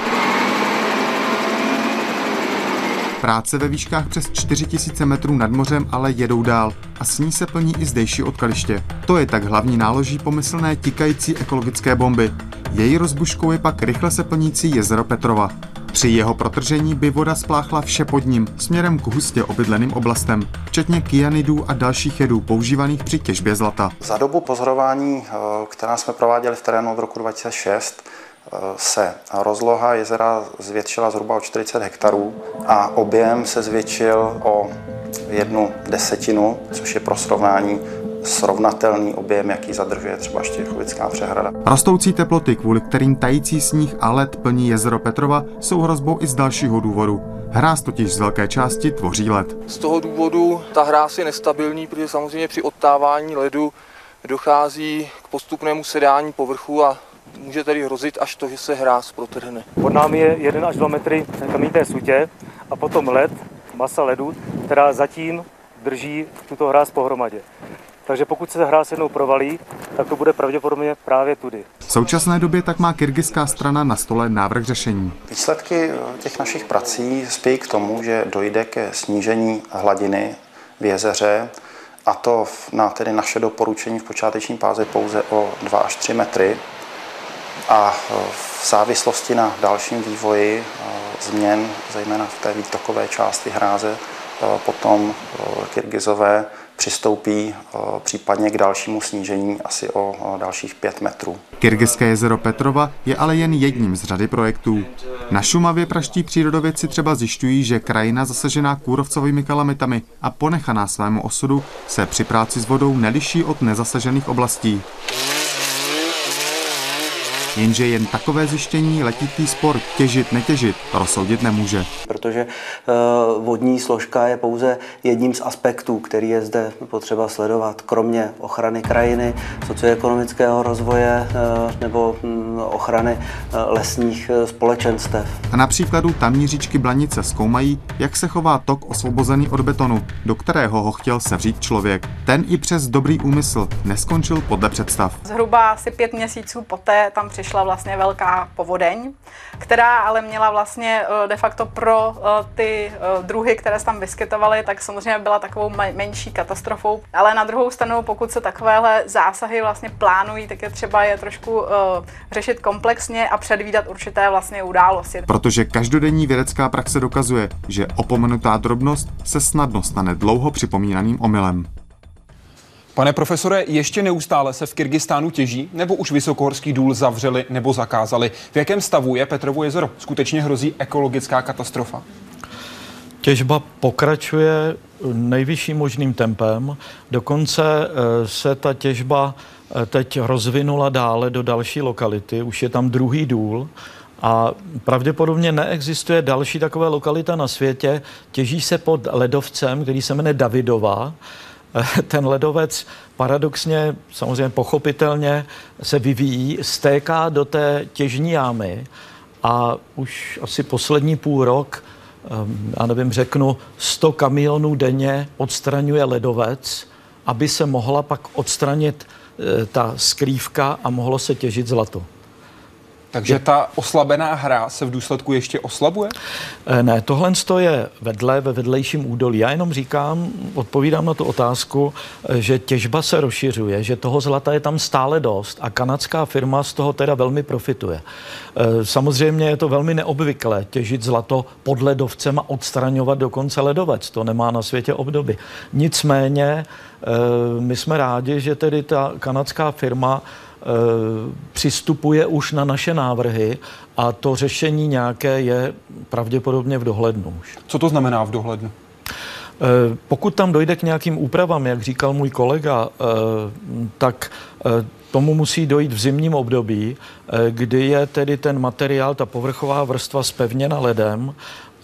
Práce ve výškách přes 4000 metrů nad mořem ale jedou dál a s ní se plní i zdejší odkaliště. To je tak hlavní náloží pomyslné tikající ekologické bomby. Její rozbuškou je pak rychle se plnící jezero Petrova. Při jeho protržení by voda spláchla vše pod ním směrem k hustě obydleným oblastem, včetně kyanidů a dalších jedů používaných při těžbě zlata. Za dobu pozorování, eh, která jsme prováděli v terénu od roku 2006, se rozloha jezera zvětšila zhruba o 40 hektarů a objem se zvětšil o jednu desetinu, což je pro srovnání srovnatelný objem, jaký zadržuje třeba Štěchovická přehrada. Rostoucí teploty, kvůli kterým tající sníh a led plní jezero Petrova, jsou hrozbou i z dalšího důvodu. Hráz totiž z velké části tvoří led. Z toho důvodu ta hráz je nestabilní, protože samozřejmě při odtávání ledu dochází k postupnému sedání povrchu a může tedy hrozit až to, že se hráz protrhne. Pod námi je 1 až 2 metry kamínné sutě a potom led, masa ledu, která zatím drží tuto hráz pohromadě. Takže pokud se hráz jednou provalí, tak to bude pravděpodobně právě tudy. V současné době tak má kyrgyzská strana na stole návrh řešení. Výsledky těch našich prací spějí k tomu, že dojde ke snížení hladiny v jezeře a to na tedy naše doporučení v počáteční fázi pouze o 2 až 3 metry a v závislosti na dalším vývoji změn, zejména v té výtokové části hráze, potom Kyrgyzové přistoupí případně k dalšímu snížení asi o dalších 5 metrů. Kyrgyzské jezero Petrova je ale jen jedním z řady projektů. Na Šumavě praští přírodovědci třeba zjišťují, že krajina zasažená kůrovcovými kalamitami a ponechaná svému osudu se při práci s vodou neliší od nezasažených oblastí. Jenže jen takové zjištění letitý spor těžit, netěžit rozsoudit nemůže. Protože eh, vodní složka je pouze jedním z aspektů, který je zde potřeba sledovat, kromě ochrany krajiny, socioekonomického rozvoje eh, nebo hm, ochrany eh, lesních společenstev. A na příkladu tamní říčky Blanice zkoumají, jak se chová tok osvobozený od betonu, do kterého ho chtěl sevřít člověk. Ten i přes dobrý úmysl neskončil podle představ. Zhruba asi pět měsíců poté tam přišel přišla vlastně velká povodeň, která ale měla vlastně eh, de facto pro eh, ty eh, druhy, které se tam vyskytovaly, tak samozřejmě byla takovou menší katastrofou. Ale na druhou stranu, pokud se takovéhle zásahy vlastně plánují, tak je třeba je trošku řešit komplexně a předvídat určité vlastně události. Protože každodenní vědecká praxe dokazuje, že opomenutá drobnost se snadno stane dlouho připomínaným omylem. Pane profesore, ještě neustále se v Kyrgyzstánu těží, nebo už vysokohorský důl zavřeli nebo zakázali? V jakém stavu je Petrovo jezero? Skutečně hrozí ekologická katastrofa? Těžba pokračuje nejvyšším možným tempem. Dokonce eh, se ta těžba eh, teď rozvinula dále do další lokality. Už je tam druhý důl a pravděpodobně neexistuje další taková lokalita na světě. Těží se pod ledovcem, který se jmenuje Davidova ten ledovec paradoxně, samozřejmě pochopitelně se vyvíjí, stéká do té těžní jámy a už asi poslední půl rok, ehm, já nevím, řeknu, 100 kamionů denně odstraňuje ledovec, aby se mohla pak odstranit e, ta skrývka a mohlo se těžit zlato. Takže ta oslabená hra se v důsledku ještě oslabuje? Eh, ne, tohle je vedle, ve vedlejším údolí. Já jenom říkám, odpovídám na tu otázku, eh, že těžba se rozšiřuje, že toho zlata je tam stále dost a kanadská firma z toho teda velmi profituje. Eh, samozřejmě je to velmi neobvyklé těžit zlato pod ledovcem a odstraňovat dokonce ledovec. To nemá na světě obdoby. Nicméně my jsme rádi, že tedy ta kanadská firma přistupuje už na naše návrhy a to řešení nějaké je pravděpodobně v dohlednu už. Co to znamená v dohlednu? Eh, pokud tam dojde k nějakým úpravám, jak říkal můj kolega, eh, tak tomu musí dojít v zimním období, kdy je tedy ten materiál, ta povrchová vrstva spevněna ledem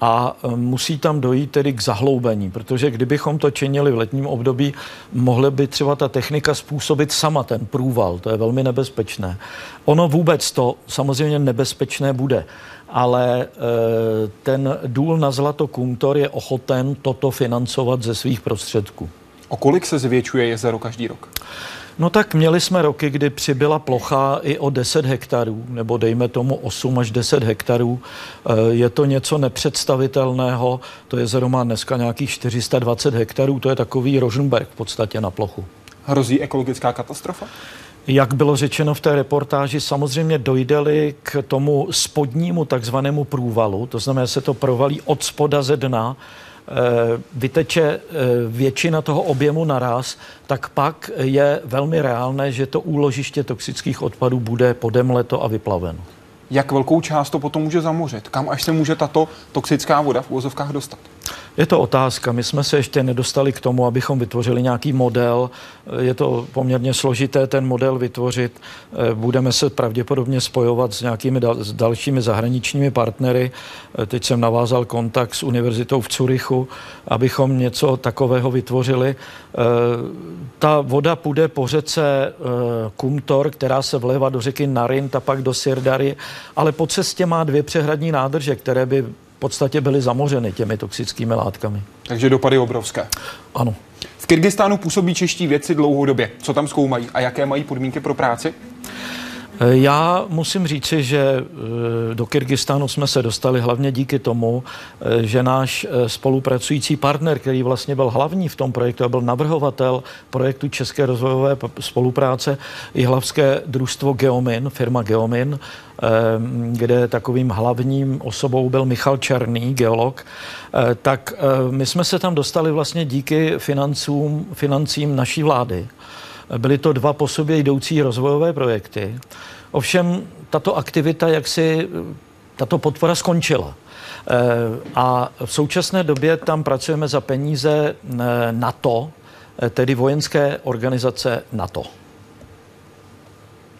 a e, musí tam dojít tedy k zahloubení, protože kdybychom to činili v letním období, mohla by třeba ta technika způsobit sama ten průval, to je velmi nebezpečné. Ono vůbec to samozřejmě nebezpečné bude, ale e, ten důl na Zlato Kumtor je ochoten toto financovat ze svých prostředků. O kolik se zvětšuje jezero každý rok? No tak měli jsme roky, kdy přibyla plocha i o 10 hektarů, nebo dejme tomu 8 až 10 hektarů. Eh, je to něco nepředstavitelného. To jezero má dneska nějakých 420 hektarů, to je takový Rožnberg v podstatě na plochu. Hrozí ekologická katastrofa? Jak bylo řečeno v té reportáži, samozřejmě dojde-li k tomu spodnímu takzvanému průvalu, to znamená, že se to provalí od spoda ze dna, vyteče eh, většina toho objemu naraz, tak pak je velmi reálné, že to úložiště toxických odpadů bude podemleto a vyplaveno. Jak velkou část to potom může zamořit? Kam až se může tato toxická voda v úvozovkách dostat? Je to otázka. My jsme se ještě nedostali k tomu, abychom vytvořili nějaký model. Je to poměrně složité ten model vytvořit. Eh, budeme se pravděpodobně spojovat s nějakými dal- s dalšími zahraničními partnery. Eh, teď jsem navázal kontakt s univerzitou v Curychu, abychom něco takového vytvořili. Eh, ta voda půjde po řece Kumtor, která se vlévá do řeky Narint a pak do Sirdary, ale po cestě má dvě přehradní nádrže, které by podstatě byly zamořeny těmi toxickými látkami. Takže dopady obrovské. Ano. V Kyrgyzstánu působí čeští věci dlouhodobě. Co tam zkoumají a jaké mají podmínky pro práci? Já musím říci, že eh, do Kyrgyzstánu jsme se dostali hlavně díky tomu, eh, že náš eh, spolupracující partner, který vlastně byl hlavní v tom projektu a byl navrhovatel projektu České rozvojové spolupráce, i hlavské družstvo Geomin, firma Geomin, kde takovým hlavním osobou byl Michal Černý, geolog, tak my jsme se tam dostali vlastně díky financům, financím naší vlády. Byly to dva po sobě jdoucí rozvojové projekty. Ovšem tato aktivita, jak si tato podpora skončila. Eh, a v současné době tam pracujeme za peníze eh, NATO, eh, tedy vojenské organizace NATO.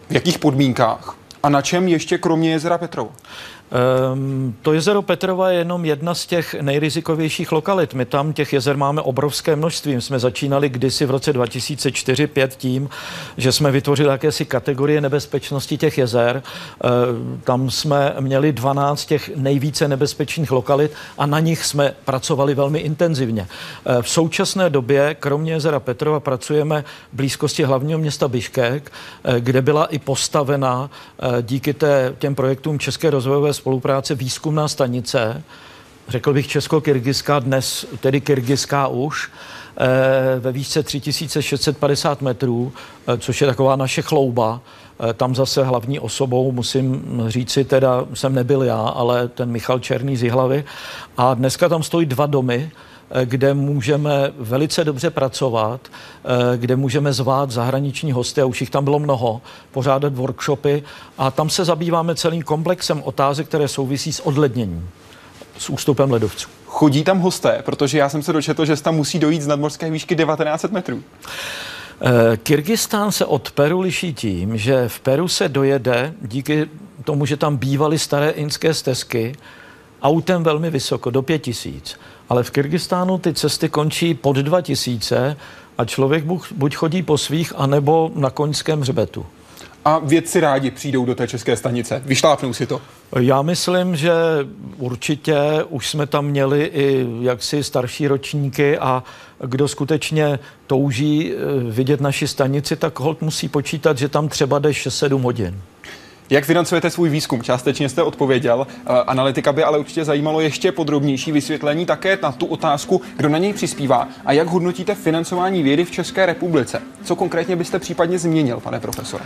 V jakých podmínkách? A na čem ještě kromě jezera Petrova? Um, to jezero Petrova je jenom jedna z těch nejrizikovějších lokalit. My tam těch jezer máme obrovské množství. My jsme začínali kdysi v roce 2004-2005 tím, že jsme vytvořili jakési kategorie nebezpečnosti těch jezer. Uh, tam jsme měli 12 těch nejvíce nebezpečných lokalit a na nich jsme pracovali velmi intenzivně. Uh, v současné době, kromě jezera Petrova, pracujeme v blízkosti hlavního města Biškek, uh, kde byla i postavena díky té, těm projektům České rozvojové spolupráce výzkumná stanice, řekl bych česko-kyrgyzská, dnes tedy kyrgyzská už, eh, ve výšce 3650 metrů, eh, což je taková naše chlouba. Eh, tam zase hlavní osobou, musím říci, teda jsem nebyl já, ale ten Michal Černý z Jihlavy. A dneska tam stojí dva domy, kde můžeme velice dobře pracovat, kde můžeme zvát zahraniční hosty, a už jich tam bylo mnoho, pořádat workshopy a tam se zabýváme celým komplexem otázek, které souvisí s odledněním, s ústupem ledovců. Chodí tam hosté, protože já jsem se dočetl, že tam musí dojít z nadmorské výšky 1900 metrů. Kyrgyzstán se od Peru liší tím, že v Peru se dojede díky tomu, že tam bývaly staré inské stezky, autem velmi vysoko, do 5000 ale v Kyrgyzstánu ty cesty končí pod 2000 a člověk buď chodí po svých, anebo na koňském hřbetu. A vědci rádi přijdou do té české stanice. Vyšlápnou si to? Já myslím, že určitě už jsme tam měli i jaksi starší ročníky a kdo skutečně touží eh, vidět naši stanici, tak hold musí počítat, že tam třeba jde 6-7 hodin. Jak financujete svůj výzkum? Částečně jste odpověděl. Eh, analytika by ale určitě zajímalo ještě podrobnější vysvětlení také na tu otázku, kdo na něj přispívá a jak hodnotíte financování vědy v České republice. Co konkrétně byste případně změnil, pane profesore?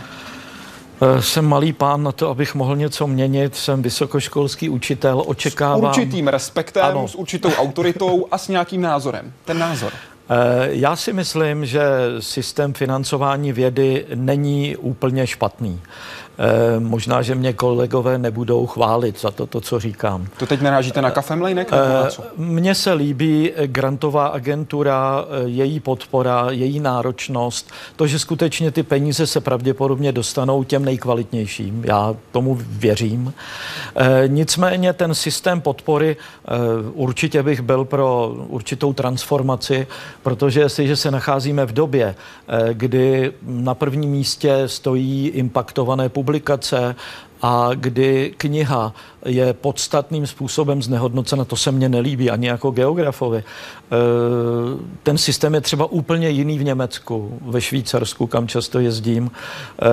Eh, jsem malý pán na to, abych mohl něco měnit. Jsem vysokoškolský učitel, očekávám... S určitým respektem, ano. s určitou autoritou a s nějakým názorem. Ten názor. Eh, já si myslím, že systém financování vědy není úplně špatný. Eh, možná, že mě kolegové nebudou chválit za to, to co říkám. To teď narážíte na kafemlejnek? Eh, mně se líbí grantová agentura, eh, její podpora, její náročnost, to, že skutečně ty peníze se pravděpodobně dostanou těm nejkvalitnějším. Já tomu věřím. Nicméně ten systém podpory určitě bych byl pro určitou transformaci, protože jestliže se nacházíme v době, kdy na prvním místě stojí impaktované publikace, publikace a kdy kniha je podstatným způsobem znehodnocena, to se mně nelíbí ani jako geografovi. E, ten systém je třeba úplně jiný v Německu, ve Švýcarsku, kam často jezdím. E,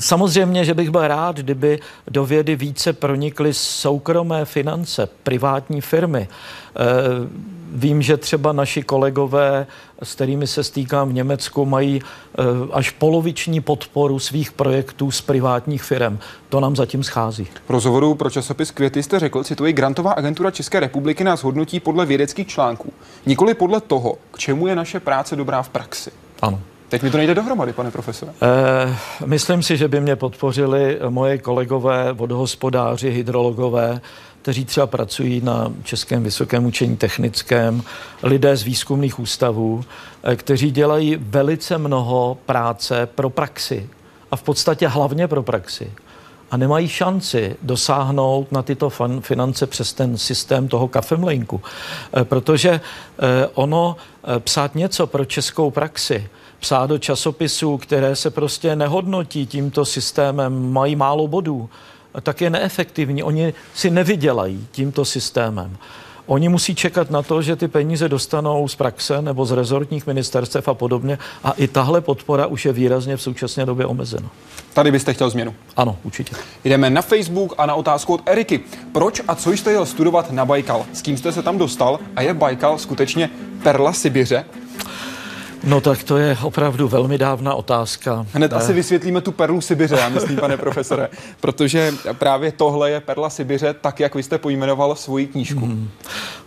samozřejmě, že bych byl rád, kdyby do vědy více pronikly soukromé finance, privátní firmy. E, Vím, že třeba naši kolegové, s kterými se stýkám v Německu, mají eh, až poloviční podporu svých projektů z privátních firm. To nám zatím schází. V rozhovoru pro časopis Květy jste řekl, cituji, Grantová agentura České republiky nás hodnotí podle vědeckých článků, nikoli podle toho, k čemu je naše práce dobrá v praxi. Ano. Teď mi to nejde dohromady, pane profesore. E, myslím si, že by mě podpořili moje kolegové vodohospodáři, hydrologové, kteří třeba pracují na Českém vysokém učení technickém, lidé z výzkumných ústavů, eh, kteří dělají velice mnoho práce pro praxi a v podstatě hlavně pro praxi a nemají šanci dosáhnout na tyto finance přes ten systém toho kafemlinku. Eh, protože eh, ono psát něco pro českou praxi, psát do časopisů, které se prostě nehodnotí tímto systémem, mají málo bodů, tak je neefektivní. Oni si nevydělají tímto systémem. Oni musí čekat na to, že ty peníze dostanou z praxe nebo z rezortních ministerstev a podobně. A i tahle podpora už je výrazně v současné době omezena. Tady byste chtěl změnu. Ano, určitě. Jdeme na Facebook a na otázku od Eriky. Proč a co jste jel studovat na Bajkal? S kým jste se tam dostal? A je Bajkal skutečně perla Sibiře? No tak to je opravdu velmi dávná otázka. Hned asi vysvětlíme tu perlu Sibiře, já myslím, pane profesore, protože právě tohle je perla Sibiře, tak jak vy jste pojmenoval svoji knížku. Hmm.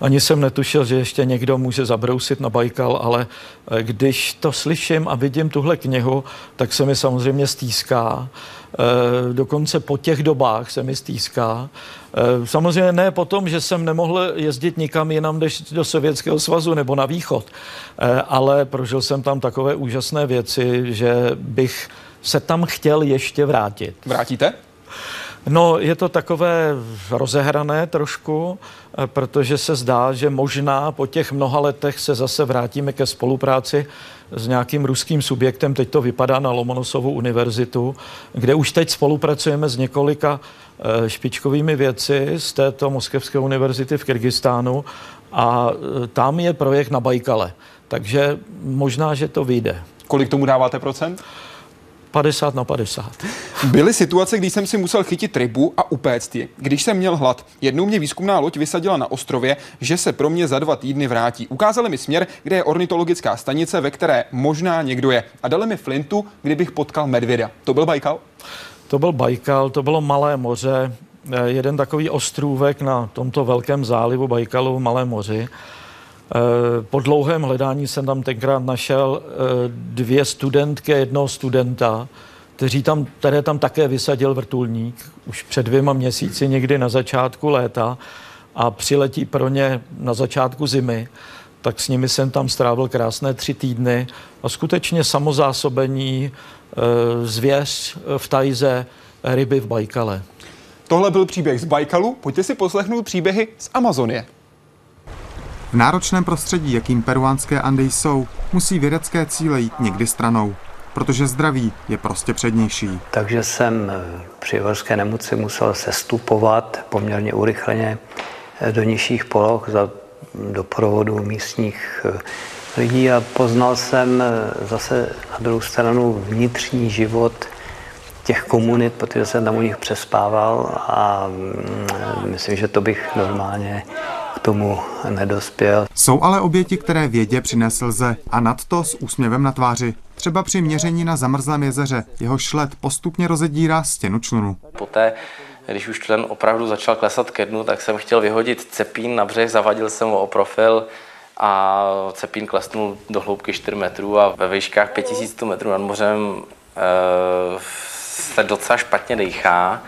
Ani jsem netušil, že ještě někdo může zabrousit na Bajkal, ale eh, když to slyším a vidím tuhle knihu, tak se mi samozřejmě stýská. Eh, dokonce po těch dobách se mi stýská. Eh, samozřejmě ne potom, že jsem nemohl jezdit nikam jinam než do Sovětského svazu nebo na východ, eh, ale prožil jsem tam takové úžasné věci, že bych se tam chtěl ještě vrátit. Vrátíte? No, je to takové rozehrané trošku, protože se zdá, že možná po těch mnoha letech se zase vrátíme ke spolupráci s nějakým ruským subjektem. Teď to vypadá na Lomonosovu univerzitu, kde už teď spolupracujeme s několika eh, špičkovými věci z této Moskevské univerzity v Kyrgyzstánu a eh, tam je projekt na Bajkale. Takže možná, že to vyjde. Kolik tomu dáváte procent? 50 na 50. Byly situace, kdy jsem si musel chytit rybu a upéct ji, když jsem měl hlad. Jednou mě výzkumná loď vysadila na ostrově, že se pro mě za dva týdny vrátí. Ukázali mi směr, kde je ornitologická stanice, ve které možná někdo je. A dali mi flintu, kdybych potkal medvěda. To byl Bajkal? To byl Bajkal, to bylo Malé moře, eh, jeden takový ostrůvek na tomto velkém zálivu Bajkalu v Malém moři. Eh, po dlouhém hledání jsem tam tenkrát našel eh, dvě studentky a jednoho studenta, kteří tam, které tam také vysadil vrtulník už před dvěma měsíci, někdy na začátku léta a přiletí pro ně na začátku zimy, tak s nimi jsem tam strávil krásné tři týdny a skutečně samozásobení eh, zvěř v Tajze, ryby v Bajkale. Tohle byl příběh z Bajkalu, pojďte si poslechnout příběhy z Amazonie. V náročném prostředí, jakým peruánské Andy jsou, musí vědecké cíle jít někdy stranou, protože zdraví je prostě přednější. Takže jsem eh, při horské nemoci musel sestupovat poměrně urychleně eh, do nižších poloh za doprovodu místních eh, lidí a poznal jsem zase na druhou stranu vnitřní život těch komunit, protože jsem tam u nich přespával a mm, myslím, že to bych normálně k tomu nedospěl. Jsou ale oběti, které vědě přinést lze a nadto s úsměvem na tváři. Třeba při měření na zamrzlém jezeře. Jeho šlet postupně rozedírá stěnu člunu. Poté když už člen opravdu začal klesat ke dnu, tak jsem chtěl vyhodit cepín na břeh, zavadil jsem ho o profil a cepín klesnul do hloubky 4 metrů a ve výškách 5100 metrů nad mořem e, se docela špatně dechá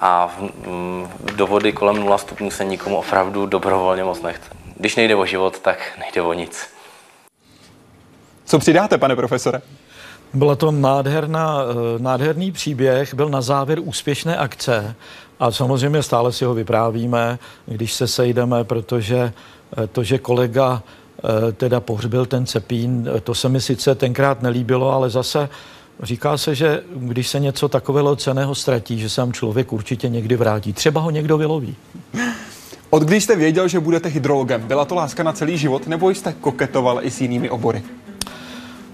a v, v, do vody kolem 0 stupňů se nikomu opravdu dobrovolně moc nechce. Když nejde o život, tak nejde o nic. Co přidáte, pane profesore? Byla to nádherná, eh, nádherný příběh, byl na závěr úspěšné akce a samozřejmě stále si ho vyprávíme, když se sejdeme, protože eh, to, že kolega eh, teda pohřbil ten cepín, to se mi sice tenkrát nelíbilo, ale zase Říká se, že když se něco takového ceného ztratí, že se vám člověk určitě někdy vrátí. Třeba ho někdo vyloví. Od když jste věděl, že budete hydrologem, byla to láska na celý život, nebo jste koketoval i s jinými obory?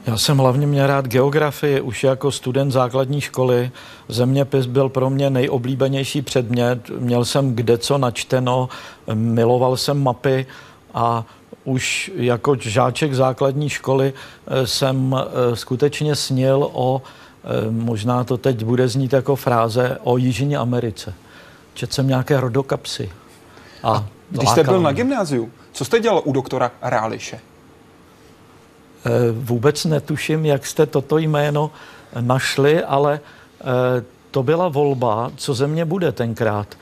Já jsem hlavně měl rád geografii, už jako student základní školy. Zeměpis byl pro mě nejoblíbenější předmět. Měl jsem kde co načteno, miloval jsem mapy a už jako žáček základní školy eh, jsem eh, skutečně snil o, eh, možná to teď bude znít jako fráze, o Jižní Americe. Četl jsem nějaké rodokapsy. A, a když jste byl na gymnáziu, co jste dělal u doktora Ráliše? Vůbec netuším, jak jste toto jméno našli, ale to byla volba, co ze mě bude tenkrát.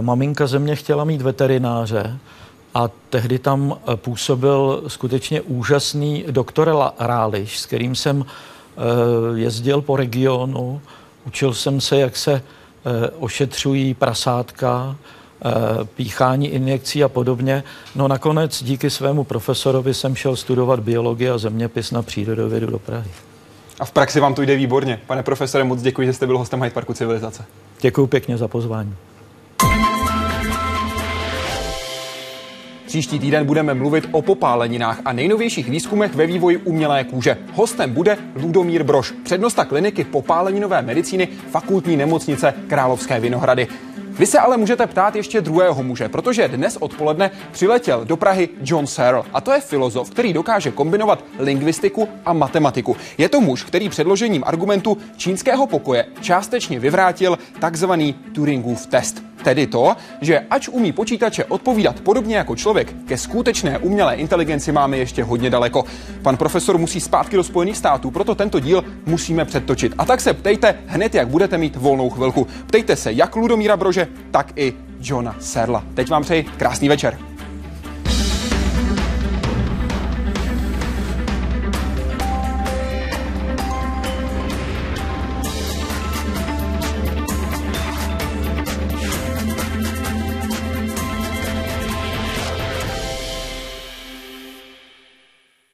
Maminka ze mě chtěla mít veterináře, a tehdy tam eh, působil skutečně úžasný doktor Ráliš, s kterým jsem eh, jezdil po regionu. Učil jsem se, jak se eh, ošetřují prasátka, píchání injekcí a podobně. No nakonec díky svému profesorovi jsem šel studovat biologii a zeměpis na přírodovědu do Prahy. A v praxi vám to jde výborně. Pane profesore, moc děkuji, že jste byl hostem Hyde Parku Civilizace. Děkuji pěkně za pozvání. Příští týden budeme mluvit o popáleninách a nejnovějších výzkumech ve vývoji umělé kůže. Hostem bude Ludomír Broš, přednosta kliniky popáleninové medicíny fakultní nemocnice Královské Vinohrady. Vy se ale můžete ptát ještě druhého muže, protože dnes odpoledne přiletěl do Prahy John Searle. A to je filozof, který dokáže kombinovat lingvistiku a matematiku. Je to muž, který předložením argumentu čínského pokoje částečně vyvrátil takzvaný Turingův test. Tedy to, že ač umí počítače odpovídat podobně jako člověk, ke skutečné umělé inteligenci máme ještě hodně daleko. Pan profesor musí zpátky do Spojených států, proto tento díl musíme předtočit. A tak se ptejte hned, jak budete mít volnou chvilku. Ptejte se jak Ludomíra Brože, tak i Johna Serla. Teď vám přeji krásný večer.